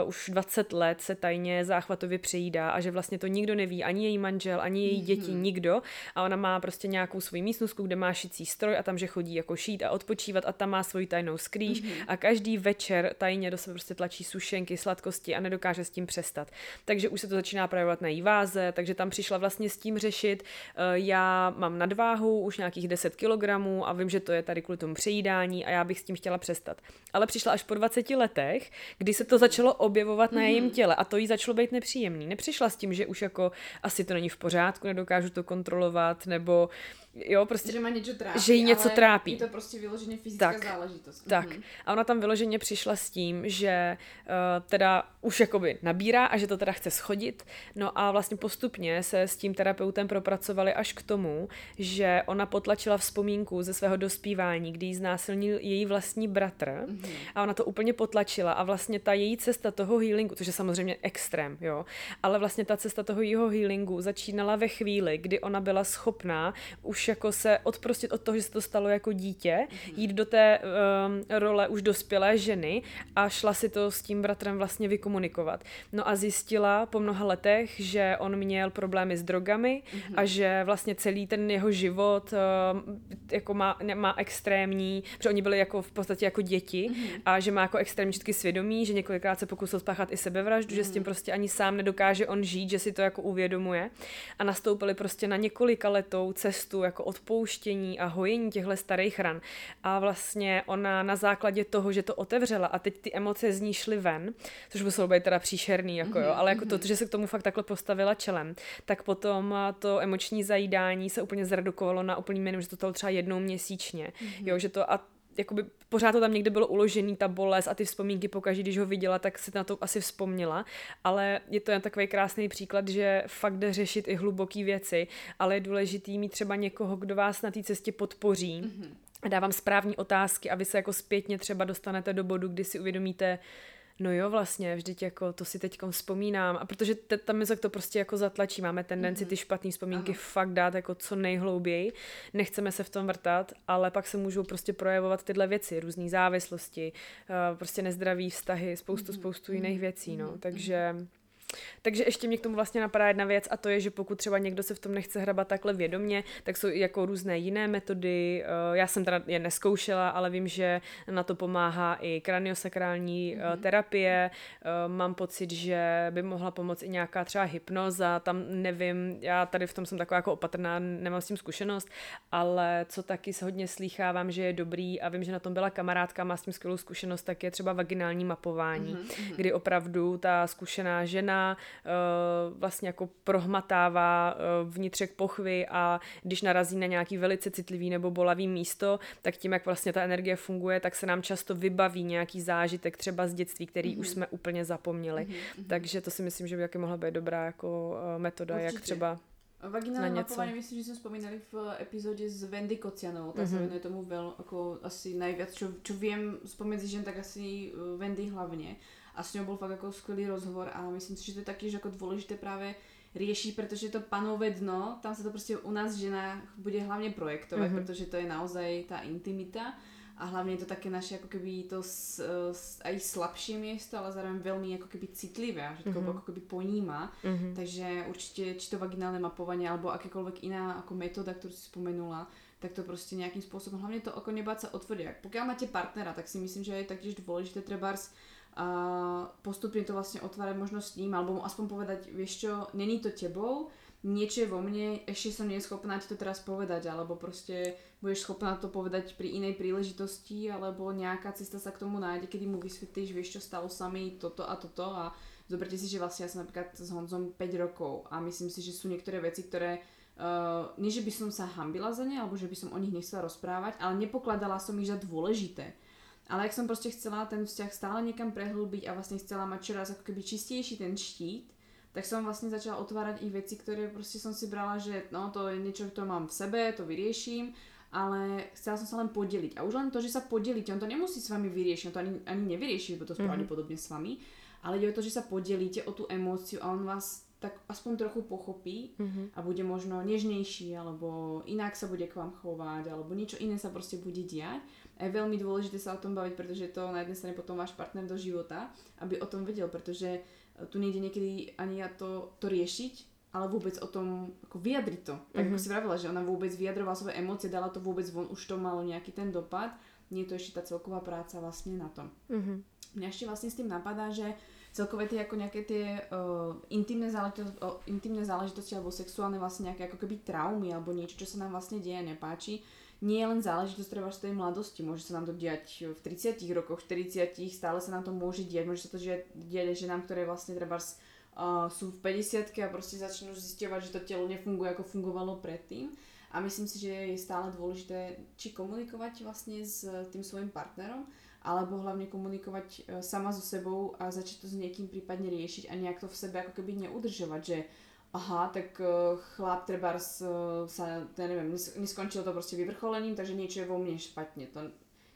[SPEAKER 2] uh, už 20 let se tajně záchvatově přejídá a že vlastně to nikdo neví, ani její manžel, ani její děti, mm-hmm. nikdo. A ona má prostě nějakou svoji místnostku, kde má šicí stroj a tam, že chodí jako šít a odpočívat a tam má svoji tajnou skrýž mm-hmm. a každý večer tajně do sebe prostě tlačí sušenky, sladkosti a nedokáže s tím přestat. Takže už se to začíná projevovat na její váze, takže tam přišla vlastně s tím řešit. Uh, já mám nadváhu, už nějakých 10 kilogramů a vím, že to je tady kvůli tomu přejídání a já bych s tím chtěla přestat. Ale přišla až po 20 letech, kdy se to začalo objevovat na jejím mhm. těle a to jí začalo být nepříjemný. Nepřišla s tím, že už jako asi to není v pořádku, nedokážu to kontrolovat, nebo jo, prostě,
[SPEAKER 1] že, má něco trápí,
[SPEAKER 2] že jí něco trápí.
[SPEAKER 1] Je to prostě vyloženě fyzická tak, záležitost.
[SPEAKER 2] Tak. Mm-hmm. A ona tam vyloženě přišla s tím, že uh, teda už jakoby nabírá a že to teda chce schodit. No a vlastně postupně se s tím terapeutem propracovali až k tomu, že ona potlačila vzpomínku ze svého dospívání, kdy jí znásilnil její vlastní bratr mm-hmm. a ona to úplně potlačila a vlastně ta její cesta toho healingu, což je samozřejmě extrém, jo, ale vlastně ta cesta toho jeho healingu začínala ve chvíli, kdy ona byla schopná už už jako se odprostit od toho, že se to stalo jako dítě, mm-hmm. jít do té um, role už dospělé ženy a šla si to s tím bratrem vlastně vykomunikovat. No a zjistila po mnoha letech, že on měl problémy s drogami mm-hmm. a že vlastně celý ten jeho život, um, jako má, má extrémní, protože oni byli jako v podstatě jako děti mm-hmm. a že má jako extrémní četky svědomí, že několikrát se pokusil spáchat i sebevraždu, mm-hmm. že s tím mhm. prostě ani sám nedokáže on žít, že si to jako uvědomuje a nastoupili prostě na několika letou cestu jako odpouštění a hojení těchto starých ran a vlastně ona na základě toho, že to otevřela a teď ty emoce z ní šly ven, což muselo být teda příšerný, jako jo, ale jako to, mhm. že se k tomu fakt takhle postavila čelem, tak potom to emoční zajídání se úplně zredukovalo na úplný minimum, že to bylo třeba jednou měsíčně, mm-hmm. jo, že to a jakoby pořád to tam někde bylo uložený, ta bolest a ty vzpomínky pokaždé, když ho viděla, tak si na to asi vzpomněla, ale je to jen takový krásný příklad, že fakt jde řešit i hluboké věci, ale je důležitý mít třeba někoho, kdo vás na té cestě podpoří, mm-hmm. dávám správní otázky a vy se jako zpětně třeba dostanete do bodu, kdy si uvědomíte, no jo, vlastně, vždyť jako to si teď vzpomínám. A protože te, tam to prostě jako zatlačí, máme tendenci mm-hmm. ty špatné vzpomínky Aha. fakt dát jako co nejhlouběji, nechceme se v tom vrtat, ale pak se můžou prostě projevovat tyhle věci, různé závislosti, uh, prostě nezdraví vztahy, spoustu, mm-hmm. spoustu jiných mhm. věcí, no. Takže takže ještě mě k tomu vlastně napadá jedna věc a to je, že pokud třeba někdo se v tom nechce hrabat takhle vědomě, tak jsou i jako různé jiné metody. Eh, já jsem teda je neskoušela, ale vím, že na to pomáhá i kraniosakrální mm-hmm. terapie. Eh, mám pocit, že by mohla pomoct i nějaká třeba hypnoza, tam nevím, já tady v tom jsem taková jako opatrná, nemám s tím zkušenost, ale co taky se hodně slýchávám, že je dobrý a vím, že na tom byla kamarádka, má s tím skvělou zkušenost, tak je třeba vaginální mapování, mm-hmm. kdy opravdu ta zkušená žena uh, vlastně jako prohmatává uh, vnitřek pochvy a když narazí na nějaký velice citlivý nebo bolavý místo, tak tím, jak vlastně ta energie funguje, tak se nám často vybaví nějaký zážitek třeba z dětství, který mm-hmm. už jsme úplně zapomněli. Mm-hmm. Takže to si myslím, že by taky mohla být dobrá jako uh, metoda, Určitě. jak třeba
[SPEAKER 1] Vaginálne mapovanie, myslím, že sme spomínali v epizóde s Wendy Kocianou, tak mm-hmm. sa venuje tomu veľ, ako asi najviac, čo, čo viem spomedzi žen, tak asi Wendy hlavne a s ňou bol fakt ako skvelý rozhovor a myslím si, že to je taky ako dôležité práve riešiť, pretože to panové dno, tam sa to prostě u nás žena bude hlavne projektovať, mm-hmm. pretože to je naozaj tá intimita a hlavne je to také naše ako keby to s, s, aj slabšie miesto, ale zároveň veľmi ako keby citlivé a všetko mm-hmm. ako keby poníma. Mm-hmm. Takže určite či to vaginálne mapovanie alebo akékoľvek iná ako metóda, ktorú si spomenula, tak to prostě nejakým spôsobom, hlavne to oko nebáť sa otvoriť. Pokiaľ máte partnera, tak si myslím, že je taktiež dôležité trebárs a postupne to vlastne otvárať možno s ním, alebo mu aspoň povedať, vieš čo, není to tebou, niečo je vo mne, ešte som nie schopná ti to teraz povedať, alebo proste budeš schopná to povedať pri inej príležitosti, alebo nejaká cesta sa k tomu nájde, kedy mu vysvetlíš, vieš čo, stalo sa mi toto a toto a zoberte si, že vlastne ja som napríklad s Honzom 5 rokov a myslím si, že sú niektoré veci, ktoré Uh, nie, že by som sa hambila za ne, alebo že by som o nich nechcela rozprávať, ale nepokladala som ich za dôležité. Ale jak som prostě chcela ten vzťah stále někam prehlúbiť a vlastně chcela mať čoraz ako keby čistejší ten štít, tak som vlastne začala otvárať i veci, ktoré prostě som si brala, že no to je niečo, to mám v sebe, to vyrieším, ale chcela som sa len podeliť. A už len to, že sa podelíte, on to nemusí s vami vyriešiť, on to ani, ani nevyrieši, to mm-hmm. pravdepodobne s vami, ale ide o to, že sa podelíte o tú emóciu a on vás tak aspoň trochu pochopí mm-hmm. a bude možno nežnejší, alebo inak sa bude k vám chovať, alebo niečo iné sa prostě bude diať a je veľmi dôležité sa o tom baviť, pretože to na jednej strane potom váš partner do života, aby o tom vedel, pretože eh, tu nejde niekedy ani ja to, to riešiť, ale vôbec o tom ako vyjadriť to. Tak ako mhm. si vravila, že ona vôbec vyjadrovala svoje emócie, dala to vôbec von, už to malo nejaký ten dopad. Nie je to ešte tá celková práca vlastne na tom. Mm-hmm. Mňa ešte vlastne s tým napadá, že celkové tie ako nejaké tie uh, intimné, záležitosti, uh, intimné záležitosti alebo sexuálne vlastne nejaké ako keby traumy alebo niečo, čo sa nám vlastne deje a nepáči, nie je len záležitosť treba z tej mladosti. Môže sa nám to diať v 30 rokoch, 40, stále sa nám to môže diať. Môže sa to diať, diať ženám, ktoré vlastne treba uh, sú v 50 a proste začnú zisťovať, že to telo nefunguje ako fungovalo predtým. A myslím si, že je stále dôležité či komunikovať vlastne s tým svojim partnerom, alebo hlavne komunikovať e, sama so sebou a začať to s niekým prípadne riešiť a nejak to v sebe ako keby neudržovať, že aha, tak uh, chlap treba uh, sa, ja neviem, neskončilo to prostě vyvrcholením, takže niečo je vo mne špatne. To,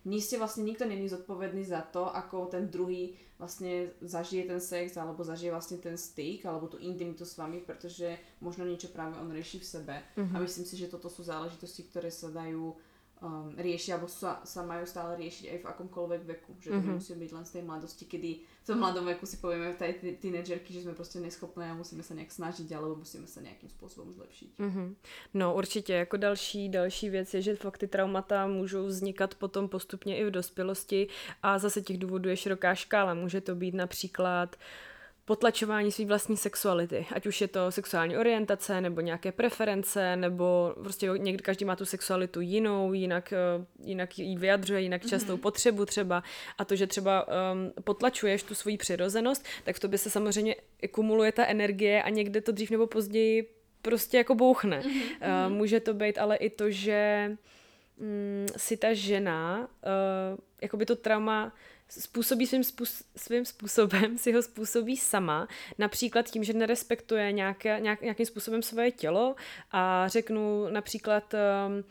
[SPEAKER 1] nie ste vlastne, nikto není zodpovedný za to, ako ten druhý vlastne zažije ten sex, alebo zažije vlastne ten styk, alebo tú intimitu s vami, pretože možno niečo práve on rieši v sebe. Mm-hmm. A myslím si, že toto sú záležitosti, ktoré sa dajú um, riešia, alebo sa, sa majú stále riešiť aj v akomkoľvek veku. Že to mm-hmm. nemusí byť len z tej mladosti, kedy v tom mladom veku si povieme v tej tínedžerky, že sme prostě neschopné a musíme se nějak snažit, alebo musíme se nějakým způsobem zlepšit.
[SPEAKER 2] Mm-hmm. No určitě, jako další, další věc je, že fakt ty traumata můžou vznikat potom postupně i v dospělosti a zase těch důvodů je široká škála. Může to být například uh, potlačování své vlastní sexuality. Ať už je to sexuální orientace, nebo nějaké preference, nebo prostě někdy každý má tu sexualitu jinou, jinak, eh, jinak ji vyjadřuje, jinak mm-hmm. častou potřebu třeba. A to, že třeba um, potlačuješ tu svoji přirozenost, tak v tobě se samozřejmě kumuluje ta energie a někde to dřív nebo později prostě jako bouchne. Mm-hmm. Uh, může to být ale i to, že um, si ta žena, uh, jako by to trauma způsobí svým, způs- svým způsobem, si ho způsobí sama, například tím, že nerespektuje nějaké, nějak, nějakým způsobem svoje tělo a řeknu například um,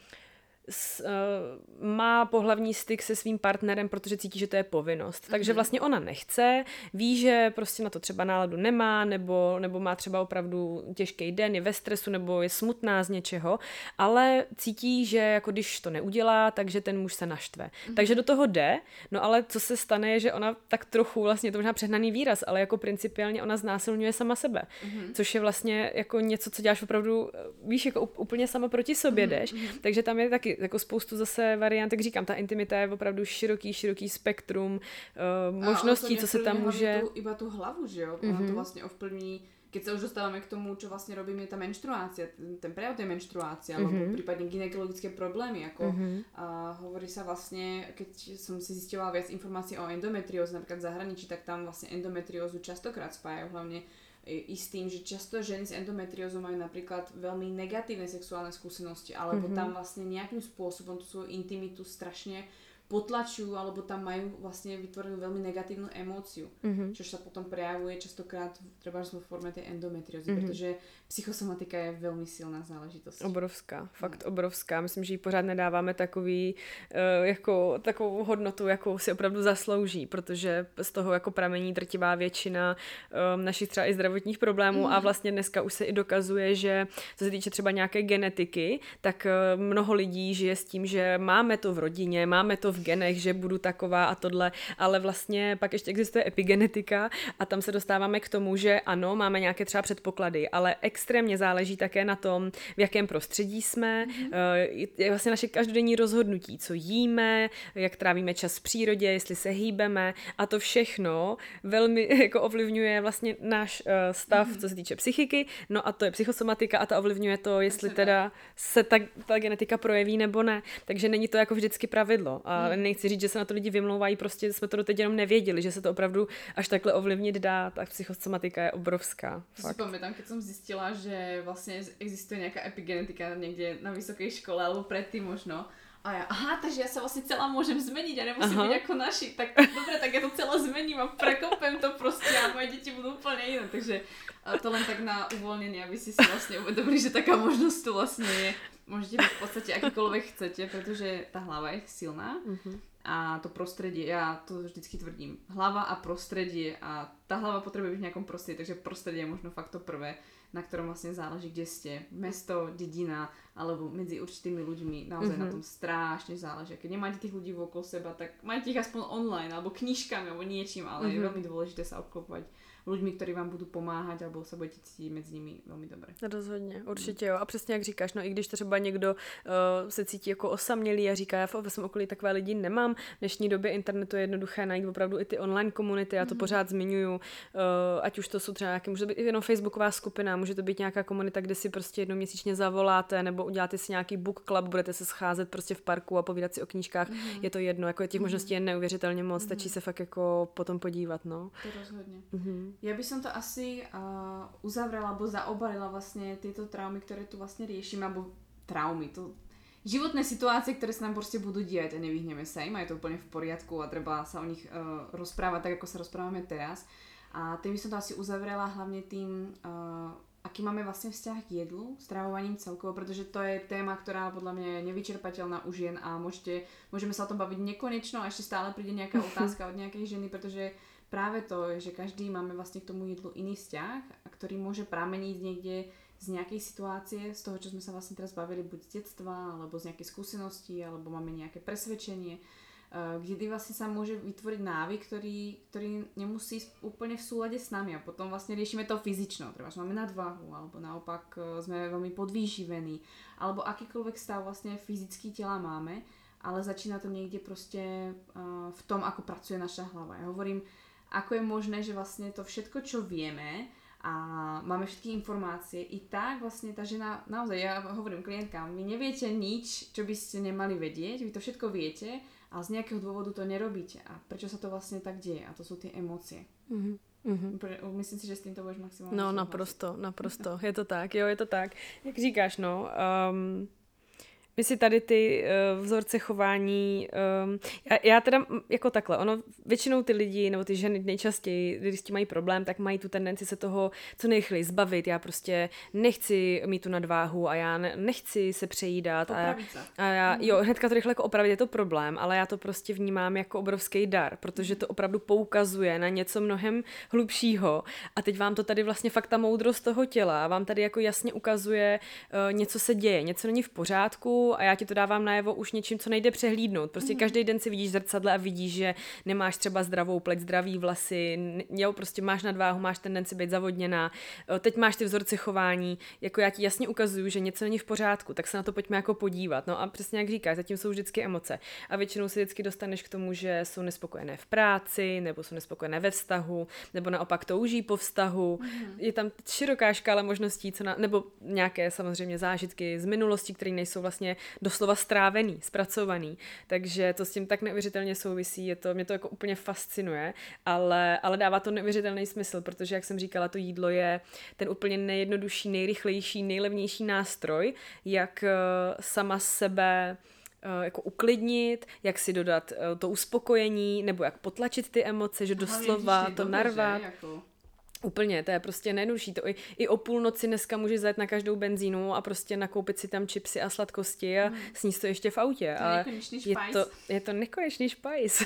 [SPEAKER 2] s, uh, má pohlavní styk se svým partnerem, protože cítí, že to je povinnost. Mm-hmm. Takže mhm. vlastně ona nechce, ví, že prostě na to třeba náladu nemá, nebo, nebo má třeba opravdu těžký den, je ve stresu, nebo je smutná z něčeho, ale cítí, že jako když to neudělá, takže ten muž se naštve. Mm-hmm. Takže do toho jde, no ale co se stane, je, že ona tak trochu, vlastně to možná přehnaný výraz, ale jako principiálně ona znásilňuje sama sebe, mm-hmm. což je vlastně jako něco, co děláš opravdu, víš, jako úplně sama proti sobě mm-hmm. jdeš, takže tam je taky jako spoustu zase variant, jak říkám, ta intimita je opravdu široký, široký spektrum uh, možností, co se tam může...
[SPEAKER 1] Tu, iba tu hlavu, že jo? Mm-hmm. to vlastně ovplní keď sa už dostávame k tomu, čo vlastne robíme, je tá menštruácia, ten, ten prejav tej menštruácie, mm-hmm. alebo prípadne gynekologické problémy, ako mm-hmm. a hovorí sa vlastne, keď som si zistila viac informácií o endometrióze, napríklad v zahraničí, tak tam vlastne endometriózu častokrát spájajú hlavne i s tým, že často ženy s endometriózou majú napríklad veľmi negatívne sexuálne skúsenosti, alebo mm-hmm. tam vlastne nejakým spôsobom tú svoju intimitu strašne potlačujú alebo tam majú vlastne vytvorenú veľmi negatívnu emóciu, mm-hmm. čo sa potom prejavuje častokrát třeba vo forme tej endometriózy, mm-hmm. pretože psychosomatika je velmi silná záležitost.
[SPEAKER 2] Obrovská, fakt no. obrovská. Myslím, že ji pořád nedáváme takový, uh, jako, takovou hodnotu, jakou si opravdu zaslouží, protože z toho jako pramení drtivá většina um, našich třeba i zdravotních problémů mm. a vlastně dneska už se i dokazuje, že co se týče třeba nějaké genetiky, tak uh, mnoho lidí žije s tím, že máme to v rodině, máme to v genech, že budu taková a tohle, ale vlastně pak ještě existuje epigenetika a tam se dostáváme k tomu, že ano, máme nějaké třeba předpoklady, ale extrémně záleží také na tom, v jakém prostředí jsme, mm-hmm. je vlastně naše každodenní rozhodnutí, co jíme, jak trávíme čas v přírodě, jestli se hýbeme a to všechno velmi jako ovlivňuje vlastně náš uh, stav, mm-hmm. co se týče psychiky, no a to je psychosomatika a ta ovlivňuje to, jestli teda se ta, ta genetika projeví nebo ne. Takže není to jako vždycky pravidlo. A mm. nechci říct, že se na to lidi vymlouvají, prostě jsme to doteď jenom nevěděli, že se to opravdu až takhle ovlivnit dá, tak psychosomatika je obrovská.
[SPEAKER 1] Fakt. Si pamätám, keď som zistila, že vlastně existuje nějaká epigenetika někde na vysoké škole, alebo predtým možno, a já, aha, takže já se vlastně celá můžem změnit a nemusím aha. být jako naši. Tak dobře, tak já to celé změním a prekopem to prostě a moje děti budou úplně jiné. Takže to len tak na uvolnění, aby si si vlastně uvědomili, že taká možnost tu vlastně je. Můžete být v podstatě akýkoľvek chcete, protože ta hlava je silná. Mm-hmm a to prostředí, já to vždycky tvrdím, hlava a prostředí a ta hlava potřebuje být v nějakom prostředí, takže prostředí je možno fakt to prvé, na ktorom vlastně záleží, kde jste. Mesto, dedina, alebo medzi určitými ľuďmi naozaj mm-hmm. na mhm. tom strašne záleží. Keď nemáte tých ľudí okolo seba, tak majte ich aspoň online, alebo knížkami, alebo niečím, ale mm-hmm. je mhm. veľmi dôležité sa obklopovať lidmi, kteří vám budou pomáhat, alebo se budete cítit mezi nimi velmi dobře.
[SPEAKER 2] Rozhodně, určitě jo. A přesně jak říkáš, no i když třeba někdo uh, se cítí jako osamělý a říká, já ve svém okolí takové lidi nemám, v dnešní době internetu je jednoduché najít opravdu i ty online komunity, já to mm. pořád zmiňuju, uh, ať už to jsou třeba nějaké, může to být jenom facebooková skupina, může to být nějaká komunita, kde si prostě jednou měsíčně zavoláte, nebo uděláte si nějaký book club, budete se scházet prostě v parku a povídat si o knížkách, mm. je to jedno, jako těch mm. možností je neuvěřitelně moc, mm. stačí se fakt jako potom podívat, no.
[SPEAKER 1] To rozhodně. Mm. Ja by som to asi uh, uzavrela alebo zaobalila vlastne tieto traumy, ktoré tu vlastne riešime, alebo traumy, to životné situácie, ktoré sa nám proste budú diať a nevyhneme sa im a je to úplne v poriadku a treba sa o nich uh, rozprávať tak, ako sa rozprávame teraz. A tým by som to asi uzavrela hlavne tým, uh, aký máme vlastne vzťah k jedlu, stravovaním celkovo, pretože to je téma, ktorá podľa mňa je nevyčerpateľná u žien a môžete, môžeme sa o tom baviť nekonečno a ešte stále príde nejaká otázka od nejakej ženy, pretože práve to, že každý máme vlastne k tomu jedlu iný vzťah, a ktorý môže prameniť niekde z nejakej situácie, z toho, čo sme sa vlastne teraz bavili, buď z detstva, alebo z nejakej skúsenosti, alebo máme nejaké presvedčenie, uh, kedy vlastne sa môže vytvoriť návyk, ktorý, ktorý nemusí úplne v súlade s nami a potom vlastne riešime to fyzično, treba, že máme nadvahu, alebo naopak uh, sme veľmi podvýživení, alebo akýkoľvek stav vlastne fyzický tela máme, ale začína to niekde proste uh, v tom, ako pracuje naša hlava. Ja hovorím, ako je možné, že vlastne to všetko, čo vieme a máme všetky informácie, i tak vlastne tá žena, naozaj, ja hovorím klientkám, vy neviete nič, čo by ste nemali vedieť, vy to všetko viete, ale z nejakého dôvodu to nerobíte. A prečo sa to vlastne tak deje? A to sú tie emócie. Mm-hmm. Mm-hmm. Myslím si, že s tím to budeš maximálně
[SPEAKER 2] No, naprosto, naprosto. Je to tak, jo, je to tak. Jak říkáš, no, um, my si tady ty uh, vzorce chování, um, já, já teda jako takhle, ono většinou ty lidi nebo ty ženy nejčastěji, když s tím mají problém, tak mají tu tendenci se toho co nejrychleji zbavit. Já prostě nechci mít tu nadváhu a já ne, nechci se přejídat. A, já, a já, jo, hnedka to rychle jako opravit je to problém, ale já to prostě vnímám jako obrovský dar, protože to opravdu poukazuje na něco mnohem hlubšího. A teď vám to tady vlastně fakt ta moudrost toho těla vám tady jako jasně ukazuje, uh, něco se děje, něco není v pořádku, a já ti to dávám najevo už něčím, co nejde přehlídnout. Prostě mm. každý den si vidíš zrcadle a vidíš, že nemáš třeba zdravou pleť, zdravý vlasy, jo, prostě máš nadváhu, máš tendenci být zavodněná. Teď máš ty vzorce chování, jako já ti jasně ukazuju, že něco není v pořádku, tak se na to pojďme jako podívat. No a přesně jak říkáš, zatím jsou vždycky emoce. A většinou se vždycky dostaneš k tomu, že jsou nespokojené v práci, nebo jsou nespokojené ve vztahu, nebo naopak touží po vztahu. Mm. Je tam široká škála možností, co na, nebo nějaké samozřejmě zážitky z minulosti, které nejsou vlastně doslova strávený, zpracovaný. Takže to s tím tak neuvěřitelně souvisí, je to, mě to jako úplně fascinuje, ale, ale dává to neuvěřitelný smysl, protože, jak jsem říkala, to jídlo je ten úplně nejjednodušší, nejrychlejší, nejlevnější nástroj, jak eh, sama sebe eh, jako uklidnit, jak si dodat eh, to uspokojení, nebo jak potlačit ty emoce, že doslova to narvat. Jako... Úplně, to je prostě nejednodušší. To i, i o půlnoci dneska můžeš zajet na každou benzínu a prostě nakoupit si tam čipsy a sladkosti a mm. sníst to ještě v autě.
[SPEAKER 1] To a
[SPEAKER 2] je to, je to nekonečný špajs.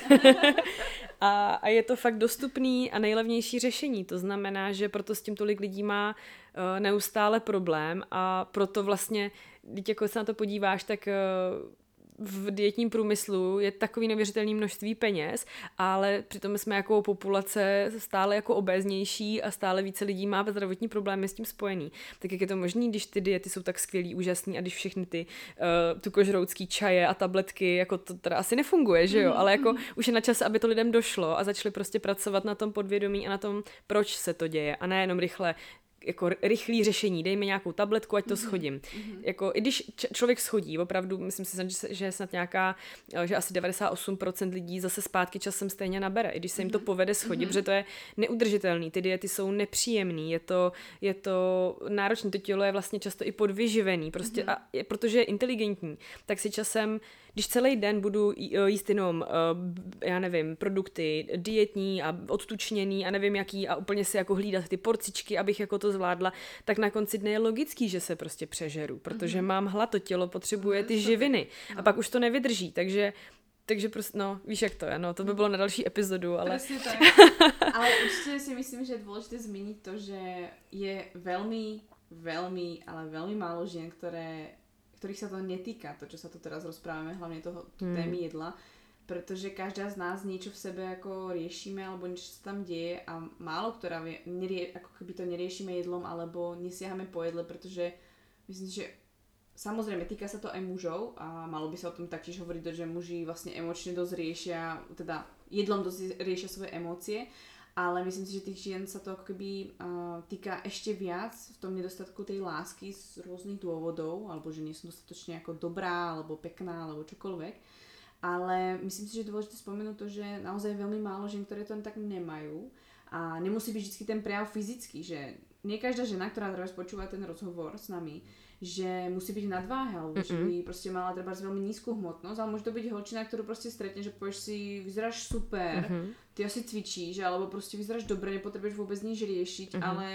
[SPEAKER 2] a, a je to fakt dostupný a nejlevnější řešení. To znamená, že proto s tím tolik lidí má uh, neustále problém a proto vlastně, když jako se na to podíváš, tak uh, v dietním průmyslu je takový neuvěřitelný množství peněz, ale přitom jsme jako populace stále jako obéznější a stále více lidí má zdravotní problémy s tím spojený. Tak jak je to možné, když ty diety jsou tak skvělý, úžasný a když všechny ty uh, tukožroutský čaje a tabletky, jako to teda asi nefunguje, že jo, ale jako už je na čas, aby to lidem došlo a začali prostě pracovat na tom podvědomí a na tom, proč se to děje a ne jenom rychle jako rychlý řešení, dejme nějakou tabletku, ať to mm-hmm. schodím. Mm-hmm. Jako, i když č- člověk schodí, opravdu, myslím si, že je snad nějaká, eh, že asi 98% lidí zase zpátky časem stejně nabere, i když se jim to mhm. povede schodit, mm-hmm. protože to je neudržitelný, ty diety jsou nepříjemný, je to, je to náročné, to tělo je vlastně často i podvyživený, prostě mm-hmm. a je, protože je inteligentní, tak si časem když celý den budu jíst jenom, eh, já nevím, produkty dietní a odtučněný a nevím jaký a úplně si jako hlídat ty porcičky, abych jako to zvládla, tak na konci dne je logický, že se prostě přežeru, protože mm-hmm. mám hlad, to tělo potřebuje ty živiny a no. pak už to nevydrží, takže takže prostě, no, víš jak to je, no, to by bylo na další epizodu, ale...
[SPEAKER 1] Presne tak. ale určitě si myslím, že je důležité zmínit to, že je velmi, velmi, ale velmi málo žien, které ktorých sa to netýka, to, čo sa tu teraz rozprávame, hlavne toho hmm. témy jedla, pretože každá z nás niečo v sebe ako riešime, alebo niečo sa tam deje a málo ktorá vie, nerie, ako keby to neriešime jedlom, alebo nesiahame po jedle, pretože myslím, že samozrejme týka sa to aj mužov a malo by sa o tom taktiež hovoriť, že muži vlastne emočne dosť riešia, teda jedlom dosť riešia svoje emócie, ale myslím si, že tých žien sa to ako keby uh, týka ešte viac v tom nedostatku tej lásky z rôznych dôvodov, alebo že nie sú dostatočne ako dobrá, alebo pekná, alebo čokoľvek. Ale myslím si, že je dôležité spomenúť to, že naozaj je veľmi málo žien, ktoré to tak nemajú. A nemusí byť vždy ten prejav fyzický, že nie každá žena, ktorá teraz počúva ten rozhovor s nami, že musí byť v nadváhe, alebo Mm-mm. že by proste mala treba veľmi nízku hmotnosť, ale môže to byť holčina, ktorú proste stretne, že povieš si, vyzeráš super, mm-hmm. ty asi cvičíš, alebo proste vyzeráš dobre, nepotrebuješ vôbec nič riešiť, mm-hmm. ale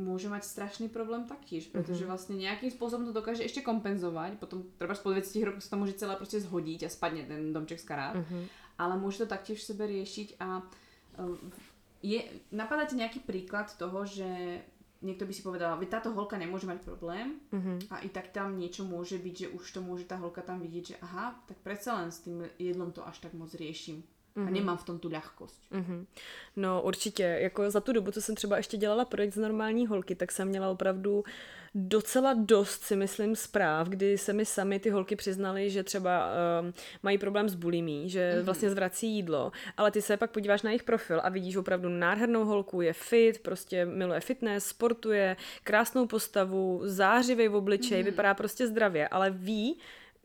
[SPEAKER 1] môže mať strašný problém taktiež, pretože mm-hmm. vlastne nejakým spôsobom to dokáže ešte kompenzovať, potom treba po 20 rokoch sa to môže celé proste zhodiť a spadne ten domček z karát, mm-hmm. ale môže to taktiež v sebe riešiť a um, je, napadá ti nejaký príklad toho, že niekto by si povedal, že táto holka nemôže mať problém
[SPEAKER 2] Mhm.
[SPEAKER 1] a i tak tam niečo môže byť, že už to môže tá holka tam vidieť, že aha, tak predsa len s tým jedlom to až tak moc rieším. A nemám v tom tu ľahkosť.
[SPEAKER 2] Mhm. No určitě, jako za tu dobu, co jsem třeba ještě dělala projekt z normální holky, tak jsem měla opravdu docela dost, si myslím, zpráv, kdy se mi sami ty holky přiznaly, že třeba um, mají problém s bulimí, že mm-hmm. vlastně zvrací jídlo, ale ty se pak podíváš na jejich profil a vidíš opravdu nádhernou holku, je fit, prostě miluje fitness, sportuje, krásnou postavu, zářivý v obličeji, mm-hmm. vypadá prostě zdravě, ale ví,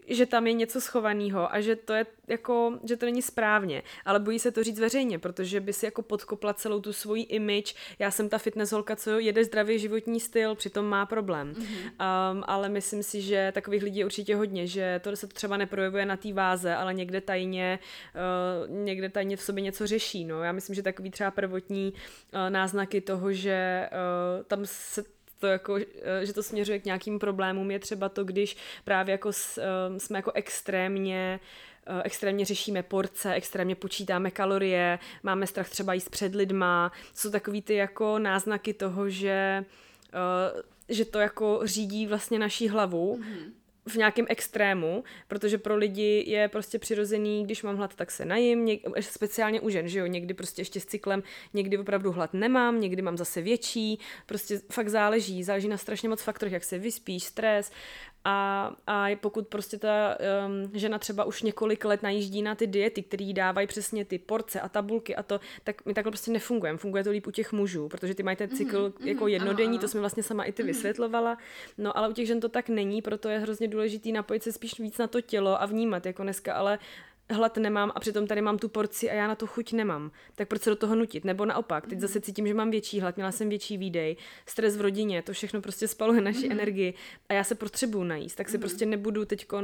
[SPEAKER 2] že tam je něco schovaného a že to je jako, že to není správně, ale bojí se to říct veřejně, protože by si jako podkopla celou tu svoji image. Já jsem ta fitness holka, co jede zdravý životní styl, přitom má problém. Mm-hmm. Um, ale myslím si, že takových lidí je určitě hodně, že to se to třeba neprojevuje na té váze, ale někde tajně, uh, někde tajně v sobě něco řeší. No. Já myslím, že takový třeba prvotní uh, náznaky toho, že uh, tam se to jako, že to směřuje k nějakým problémům, je třeba to, když právě jako s, jsme jako extrémně extrémně řešíme porce, extrémně počítáme kalorie, máme strach třeba jíst před lidma, jsou takový ty jako náznaky toho, že, že to jako řídí vlastně naší hlavu, mm-hmm v nějakém extrému, protože pro lidi je prostě přirozený, když mám hlad, tak se najím, něk, speciálně u žen, že jo, někdy prostě ještě s cyklem, někdy opravdu hlad nemám, někdy mám zase větší, prostě fakt záleží, záleží na strašně moc faktorech, jak se vyspíš, stres a, a pokud prostě ta um, žena třeba už několik let najíždí na ty diety, které dávají přesně ty porce a tabulky a to, tak mi takhle prostě nefunguje. Funguje to líp u těch mužů, protože ty mají ten cykl mm-hmm, jako jednodenní, ano, ano. to jsme vlastně sama i ty mm-hmm. vysvětlovala. No ale u těch žen to tak není, proto je hrozně důležitý napojit se spíš víc na to tělo a vnímat jako dneska, ale hlad nemám a přitom tady mám tu porci a já na to chuť nemám. Tak proč se do toho nutit? Nebo naopak, teď zase cítím, že mám větší hlad, měla jsem větší výdej, stres v rodině, to všechno prostě spaluje naši mm-hmm. energii a já se potřebuju najíst, tak si mm-hmm. prostě nebudu teď uh,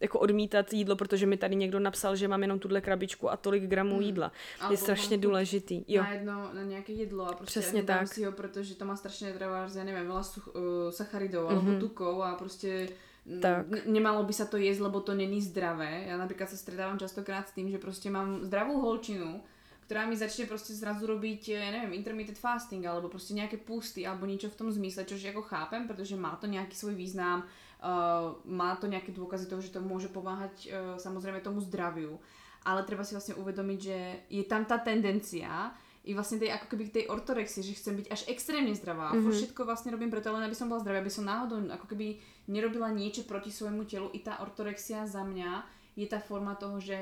[SPEAKER 2] jako odmítat jídlo, protože mi tady někdo napsal, že mám jenom tuhle krabičku a tolik gramů mm. jídla. Albo je strašně důležitý.
[SPEAKER 1] Jo. Na jedno, na nějaké jídlo a prostě Přesně tak. si ho, protože to má strašně třeba, já nevím, veľa uh, sacharidov mm-hmm. alebo tukov a prostě tak. nemalo by sa to jesť, lebo to není zdravé. Ja napríklad sa stretávam častokrát s tým, že proste mám zdravú holčinu, ktorá mi začne proste zrazu robiť, ja neviem, intermittent fasting, alebo proste nejaké pusty, alebo niečo v tom zmysle, čož ako chápem, pretože má to nejaký svoj význam, uh, má to nejaké dôkazy toho, že to môže pomáhať uh, samozrejme tomu zdraviu. Ale treba si vlastne uvedomiť, že je tam tá tendencia, i vlastne tej, ako keby tej ortorexie, že chcem byť až extrémne zdravá. Mm-hmm. všetko vlastne robím preto, len aby som bola zdravá, aby som náhodou ako keby nerobila niečo proti svojmu telu. I tá ortorexia za mňa je tá forma toho, že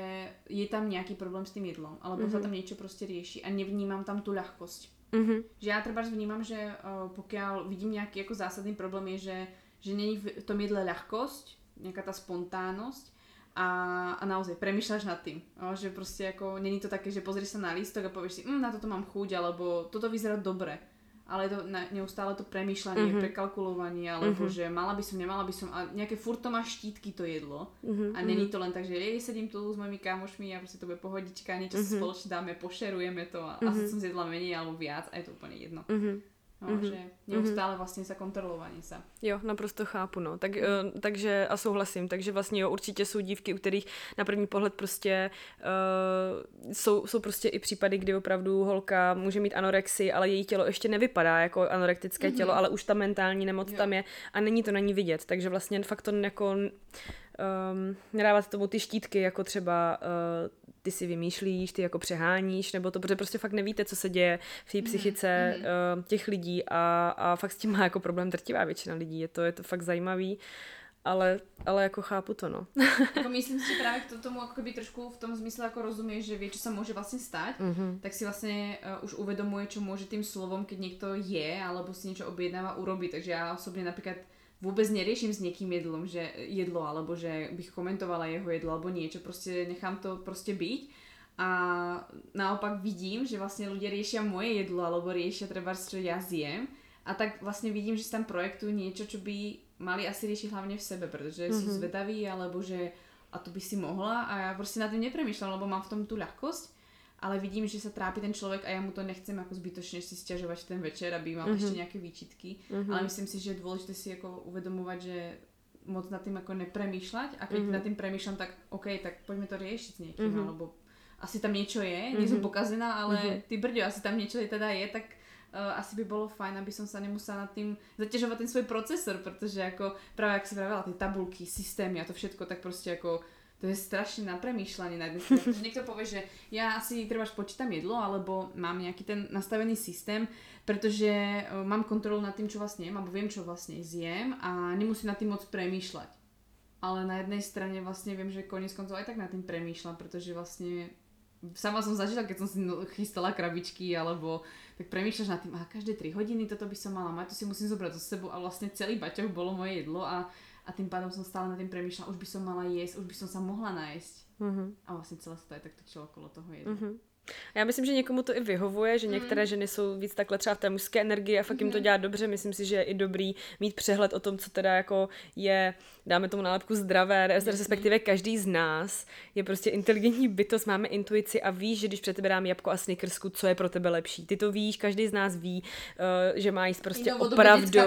[SPEAKER 1] je tam nejaký problém s tým jedlom, alebo mm-hmm. sa tam niečo proste rieši a nevnímam tam tú ľahkosť. Mm-hmm. Že ja treba vnímam, že uh, pokiaľ vidím nejaký ako zásadný problém je, že, že není v tom jedle ľahkosť, nejaká tá spontánnosť, a, a naozaj premyšľaš nad tým. O, že proste ako, není to také, že pozrieš sa na lístok a povieš si, mm, na toto mám chuť, alebo toto vyzerá dobre. Ale je to na, neustále to premýšľanie, mm-hmm. prekalkulovanie, alebo mm-hmm. že mala by som, nemala by som, a nejaké furt to má štítky to jedlo. Mm-hmm. A není to len tak, že jej sedím tu s mojimi kamošmi a proste to bude pohodička, niečo mm-hmm. spoločne dáme, pošerujeme to a mm-hmm. asi som zjedla menej alebo viac a je to úplne jedno. Mm-hmm. No, mm-hmm. že neustále mhm. vlastně se kontrolování se.
[SPEAKER 2] Jo, naprosto chápu, no. Tak, uh, takže a souhlasím, takže vlastně jo, určitě jsou dívky, u kterých na první pohled prostě uh, jsou, jsou prostě i případy, kdy opravdu holka může mít anorexii, ale její tělo ještě nevypadá jako anorektické mm-hmm. tělo, ale už ta mentální nemoc jo. tam je a není to na ní vidět, takže vlastně fakt to jako um, nedávat tomu ty štítky, jako třeba uh, ty si vymýšlíš, ty jako přeháníš, nebo to, protože prostě fakt nevíte, co se děje v té mhm, psychice mm-hmm. uh, těch lidí a, a fakt s tím má jako problém drtivá většina lidí. Je to, je to fakt zajímavý ale, ale jako chápu to, no.
[SPEAKER 1] jako myslím si, že právě k tomu jako by trošku v tom zmysle jako rozumieš, že vie, čo sa môže vlastne stať, mm-hmm. tak si vlastne uh, už uvedomuje, čo môže tým slovom, keď niekto je, alebo si niečo objednáva, urobiť. Takže ja osobne napríklad vôbec neriešim s niekým jedlom, že jedlo, alebo že bych komentovala jeho jedlo, alebo niečo, proste nechám to proste byť. A naopak vidím, že vlastne ľudia riešia moje jedlo, alebo riešia treba, čo ja zjem. A tak vlastne vidím, že si tam projektujú niečo, čo by mali asi riešiť hlavne v sebe, pretože mm-hmm. sú mhm. zvedaví, alebo že a to by si mohla a ja proste nad tým nepremýšľam, lebo mám v tom tú ľahkosť ale vidím, že sa trápi ten človek a ja mu to nechcem ako zbytočne si stiažovať ten večer, aby mal mm-hmm. ešte nejaké výčitky, mm-hmm. ale myslím si, že je dôležité si ako uvedomovať, že moc nad tým ako nepremýšľať a keď mm-hmm. nad tým premýšľam, tak OK, tak poďme to riešiť s niekým, mm-hmm. alebo asi tam niečo je, mm-hmm. nie som pokazená, ale mm-hmm. ty brďo, asi tam niečo je teda je, tak uh, asi by bolo fajn, aby som sa nemusela nad tým zaťažovať ten svoj procesor, pretože ako práve ako si vravela, tie tabulky, systémy a to všetko, tak proste ako to je strašne na premýšľanie na. Niekto povie, že ja asi treba počítam jedlo, alebo mám nejaký ten nastavený systém, pretože uh, mám kontrolu nad tým, čo vlastne jem, alebo viem, čo vlastne zjem a nemusím nad tým moc premýšľať. Ale na jednej strane vlastne viem, že koniec koncov aj tak nad tým premýšľam, pretože vlastne sama som zažila, keď som si no, chystala krabičky, alebo tak premýšľaš nad tým, a každé 3 hodiny toto by som mala mať, to si musím zobrať zo sebou a vlastne celý baťoch bolo moje jedlo a, a tým pádom som stále nad tým premýšľala, už by som mala jesť, už by som sa mohla nájsť. Mm-hmm. A vlastne celé sa to aj tak točilo okolo toho jedla. Mm-hmm.
[SPEAKER 2] Já myslím, že někomu to i vyhovuje, že některé mm. ženy jsou víc takhle třeba v té mužské energii a fakt jim to mhm. dělá dobře. Myslím si, že je i dobrý mít přehled o tom, co teda jako je, dáme tomu nálepku zdravé, respektive každý z nás je prostě inteligentní bytost, máme intuici a víš, že když před tebe dám jabko a snickersku, co je pro tebe lepší. Ty to víš, každý z nás ví, uh, že má jíst prostě no, opravdu.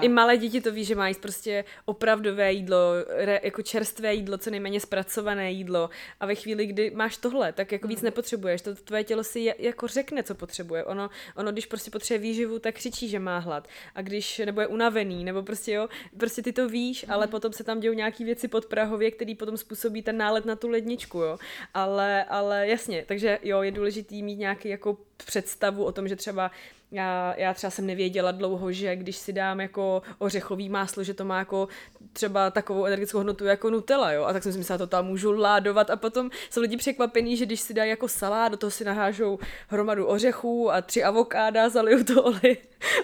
[SPEAKER 2] I malé děti to ví, že má jíst prostě opravdové jídlo, re, jako čerstvé jídlo, co nejméně zpracované jídlo. A ve chvíli, kdy máš tohle, tak jako mm. víc nepotřebuješ. To tvoje tělo si jako řekne, co potřebuje. Ono, ono, když prostě potřebuje výživu, tak křičí, že má hlad. A když, nebo je unavený, nebo prostě jo, prostě ty to víš, ale mhm. potom se tam dějou nějaké věci pod Prahově, který potom způsobí ten nálet na tu ledničku, jo. Ale, ale jasně, takže jo, je důležitý mít nějaký jako představu o tom, že třeba já, já třeba jsem nevěděla dlouho, že když si dám jako ořechový máslo, že to má jako třeba takovou energetickou hodnotu jako Nutella, jo. A tak jsem si myslela, to tam můžu ládovat a potom jsou lidi překvapení, že když si dají jako salát, do toho si nahážou hromadu ořechů a tři avokáda, zalijou to olej,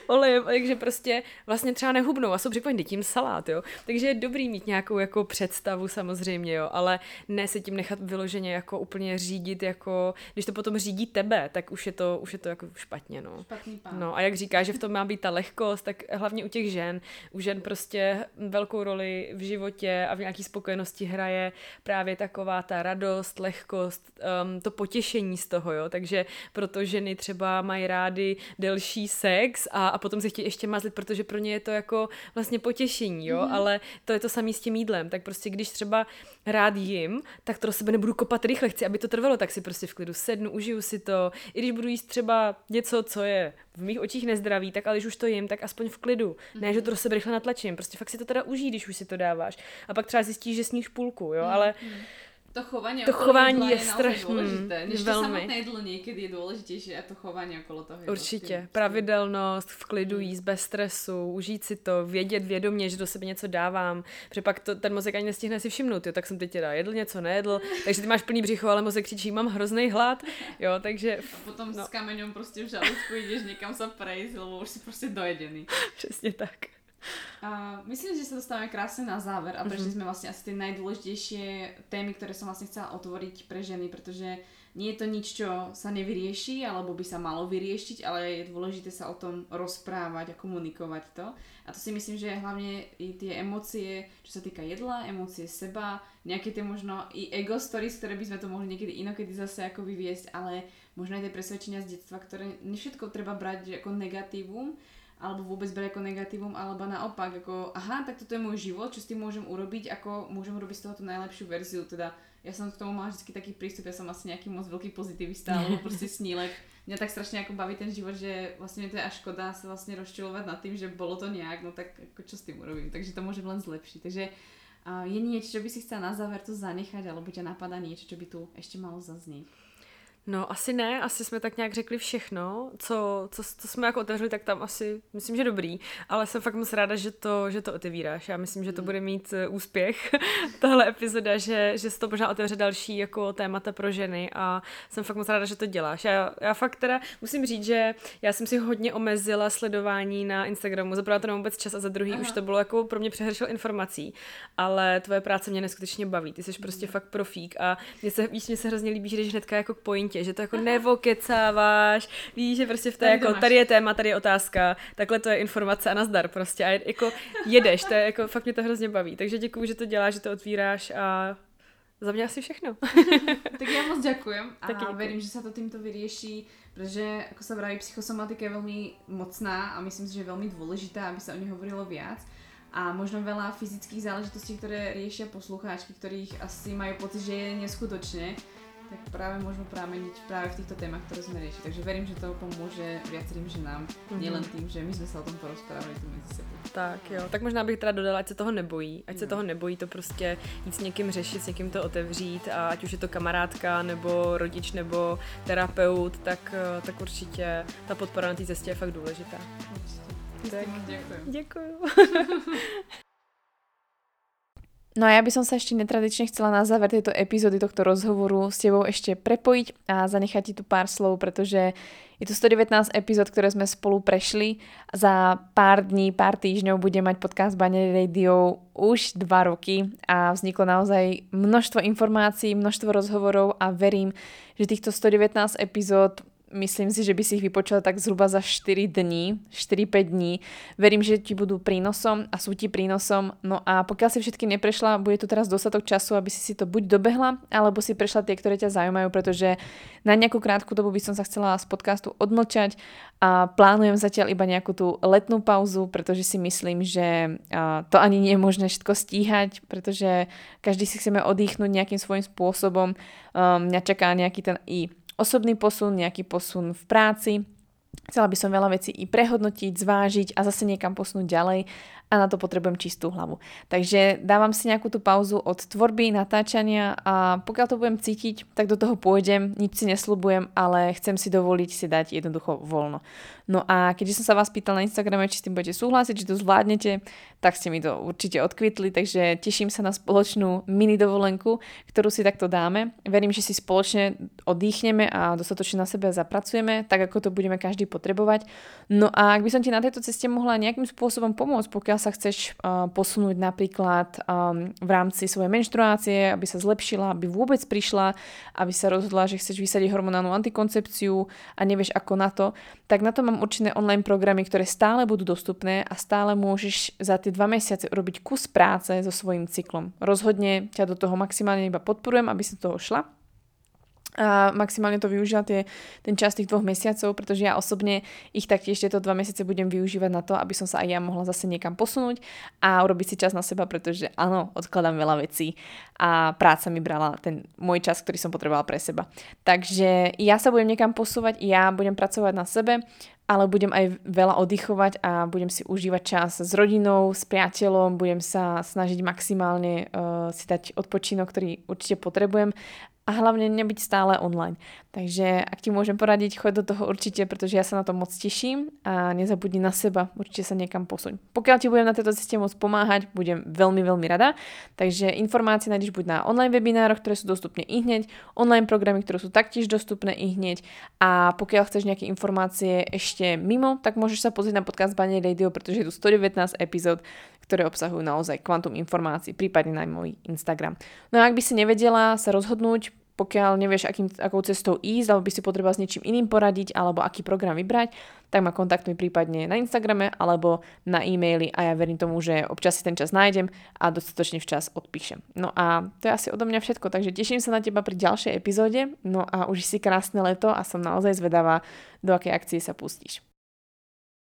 [SPEAKER 2] olejem, takže prostě vlastně třeba nehubnou a jsou překvapení tím salát, jo. Takže je dobrý mít nějakou jako představu samozřejmě, jo, ale ne se tím nechat vyloženě jako úplně řídit, jako když to potom řídí tebe, tak už je to, už je to jako špatně, no.
[SPEAKER 1] Špatný pán.
[SPEAKER 2] No a jak říká, že v tom má být ta lehkost, tak hlavně u těch žen, u žen prostě velkou roli v životě a v nějaký spokojenosti hraje právě taková ta radost, lehkost, um, to potěšení z toho, jo. Takže proto ženy třeba mají rády delší sex a, a potom se chtějí ještě mazlit, protože pro ně je to jako vlastně potěšení, jo. Mm-hmm. Ale to je to samé s tím jídlem. Tak prostě když třeba rád jim, tak to do sebe nebudu kopat rychle, chci, aby to trvalo, tak si prostě v klidu sednu, užiju si to. I když budu jíst třeba něco, co je v mých očích nezdraví, tak ale když už to jim, tak aspoň v klidu. Mm-hmm. Ne, že to do sebe rychle natlačím. Prostě fakt si to teda užij, když už si to dáváš. A pak třeba zjistíš, že sníš půlku, jo, mm-hmm. ale
[SPEAKER 1] to chování
[SPEAKER 2] to chování je, je strašně
[SPEAKER 1] důležité. Než velmi. samotné jídlo někdy je důležitější a to chování okolo toho. Je
[SPEAKER 2] Určitě. Vlastně Pravidelnost, v klidu jíst, bez stresu, užít si to, vědět vědomě, že do sebe něco dávám. Protože pak to, ten mozek ani nestihne si všimnout, jo, tak jsem teď teda jedl něco, nejedl, takže ty máš plný břicho, ale mozek křičí, mám hrozný hlad, jo, takže...
[SPEAKER 1] A potom no. s kameňom prostě v žaludku jdeš někam se prejsť, lebo už si prostě dojedený.
[SPEAKER 2] Přesně tak.
[SPEAKER 1] A myslím, že sa dostávame krásne na záver a prešli mm-hmm. sme vlastne asi tie najdôležitejšie témy, ktoré som vlastne chcela otvoriť pre ženy, pretože nie je to nič, čo sa nevyrieši, alebo by sa malo vyriešiť, ale je dôležité sa o tom rozprávať a komunikovať to. A to si myslím, že hlavne i tie emócie, čo sa týka jedla, emócie seba, nejaké tie možno i ego stories, ktoré by sme to mohli niekedy inokedy zase ako vyviesť, ale možno aj tie presvedčenia z detstva, ktoré všetko treba brať ako negatívum, alebo vôbec brať ako negatívum, alebo naopak, ako aha, tak toto je môj život, čo s tým môžem urobiť, ako môžem urobiť z toho tú najlepšiu verziu, teda ja som k tomu mala vždy taký prístup, ja som asi nejaký moc veľký pozitivista, alebo proste snílek. Mňa tak strašne ako baví ten život, že vlastne to je až škoda sa vlastne rozčilovať nad tým, že bolo to nejak, no tak ako čo s tým urobím, takže to môžem len zlepšiť. Takže je niečo, čo by si chcela na záver tu zanechať, alebo ťa napadá niečo, čo by tu ešte malo zaznieť?
[SPEAKER 2] No asi ne, asi jsme tak nějak řekli všechno, co, co, co jsme jako otevřeli, tak tam asi, myslím, že dobrý, ale jsem fakt moc ráda, že to, že to otevíráš. Já myslím, že to mm. bude mít uh, úspěch, tahle epizoda, že, že se to možná otevře další jako témata pro ženy a jsem fakt moc ráda, že to děláš. Já, já fakt teda musím říct, že já jsem si hodně omezila sledování na Instagramu, za to vůbec čas a za druhý Aha. už to bylo jako pro mě přehršel informací, ale tvoje práce mě neskutečně baví, ty jsi prostě mm. fakt profík a mě se, víš, mě se hrozně líbí, že jdeš hnedka jako k pointě že to jako nevokecáváš, víš, že prostě v té jako, tady je téma, tady je otázka, takhle to je informace a nazdar prostě. A jako jedeš, to je jako, fakt mě to hrozně baví, takže děkuji, že to děláš, že to otvíráš a za mě asi všechno.
[SPEAKER 1] tak já moc děkujem a Taky verím, že se to tímto vyřeší, protože jako se vraví, psychosomatika je velmi mocná a myslím si, že je velmi důležitá, aby se o ní hovorilo viac a možno veľa fyzických záležitostí, ktoré riešia poslucháčky, ktorých asi majú pocit, že je neskutočné tak práve môžeme prameniť práve v týchto témach, ktoré sme riešili. Takže verím, že to pomôže viacerým ženám, mm-hmm. nielen tým, že my sme sa o tom porozprávali tu mezi sebou.
[SPEAKER 2] Tak jo, tak možná bych teda dodala, ať se toho nebojí, ať no. se toho nebojí to prostě jít s někým řešit, s někým to otevřít a ať už je to kamarádka nebo rodič nebo terapeut, tak, eh, tak určitě ta podpora na té cestě je fakt důležitá.
[SPEAKER 1] Určitě. Tak, děkuji.
[SPEAKER 2] Děkuji.
[SPEAKER 1] No a ja by som sa ešte netradične chcela na záver tejto epizódy, tohto rozhovoru s tebou ešte prepojiť a zanechať ti tu pár slov, pretože je to 119 epizód, ktoré sme spolu prešli. Za pár dní, pár týždňov bude mať podcast Banner Radio už dva roky a vzniklo naozaj množstvo informácií, množstvo rozhovorov a verím, že týchto 119 epizód myslím si, že by si ich vypočula tak zhruba za 4 dní, 4-5 dní. Verím, že ti budú prínosom a sú ti prínosom. No a pokiaľ si všetky neprešla, bude tu teraz dostatok času, aby si si to buď dobehla, alebo si prešla tie, ktoré ťa zaujímajú, pretože na nejakú krátku dobu by som sa chcela z podcastu odmlčať a plánujem zatiaľ iba nejakú tú letnú pauzu, pretože si myslím, že to ani nie je možné všetko stíhať, pretože každý si chceme oddychnúť nejakým svojím spôsobom. Mňa čaká nejaký ten i osobný posun, nejaký posun v práci. Chcela by som veľa vecí i prehodnotiť, zvážiť a zase niekam posunúť ďalej a na to potrebujem čistú hlavu. Takže dávam si nejakú tú pauzu od tvorby, natáčania a pokiaľ to budem cítiť, tak do toho pôjdem, nič si nesľubujem, ale chcem si dovoliť si dať jednoducho voľno. No a keďže som sa vás pýtal na Instagrame, či s tým budete súhlasiť, či to zvládnete, tak ste mi to určite odkvitli, takže teším sa na spoločnú mini dovolenku, ktorú si takto dáme. Verím, že si spoločne oddychneme a dostatočne na sebe zapracujeme, tak ako to budeme každý potrebovať. No a ak by som ti na tejto ceste mohla nejakým spôsobom pomôcť, pokiaľ sa chceš uh, posunúť napríklad um, v rámci svojej menštruácie, aby sa zlepšila, aby vôbec prišla, aby sa rozhodla, že chceš vysadiť hormonálnu antikoncepciu a nevieš ako na to, tak na to mám určené online programy, ktoré stále budú dostupné a stále môžeš za tie dva mesiace urobiť kus práce so svojím cyklom. Rozhodne ťa do toho maximálne iba podporujem, aby si toho šla a maximálne to využila tie, ten čas tých dvoch mesiacov, pretože ja osobne ich taktiež tieto dva mesiace budem využívať na to, aby som sa aj ja mohla zase niekam posunúť a urobiť si čas na seba, pretože áno, odkladám veľa vecí a práca mi brala ten môj čas, ktorý som potrebovala pre seba. Takže ja sa budem niekam posúvať, ja budem pracovať na sebe, ale budem aj veľa oddychovať a budem si užívať čas s rodinou, s priateľom, budem sa snažiť maximálne uh, si dať odpočinok, ktorý určite potrebujem a hlavne nebyť stále online. Takže ak ti môžem poradiť, choď do toho určite, pretože ja sa na to moc teším a nezabudni na seba, určite sa niekam posuň. Pokiaľ ti budem na tejto ceste môcť pomáhať, budem veľmi, veľmi rada. Takže informácie nájdeš buď na online webinároch, ktoré sú dostupné i hneď, online programy, ktoré sú taktiež dostupné i hneď a pokiaľ chceš nejaké informácie ešte mimo, tak môžeš sa pozrieť na podcast Bane Radio, pretože je tu 119 epizód, ktoré obsahujú naozaj kvantum informácií, prípadne na môj Instagram. No a ak by si nevedela sa rozhodnúť, pokiaľ nevieš, akým, akou cestou ísť, alebo by si potreboval s niečím iným poradiť, alebo aký program vybrať, tak ma kontaktuj prípadne na Instagrame alebo na e-maily a ja verím tomu, že občas si ten čas nájdem a dostatočne včas odpíšem. No a to je asi odo mňa všetko, takže teším sa na teba pri ďalšej epizóde, no a už si krásne leto a som naozaj zvedavá, do akej akcie sa pustíš.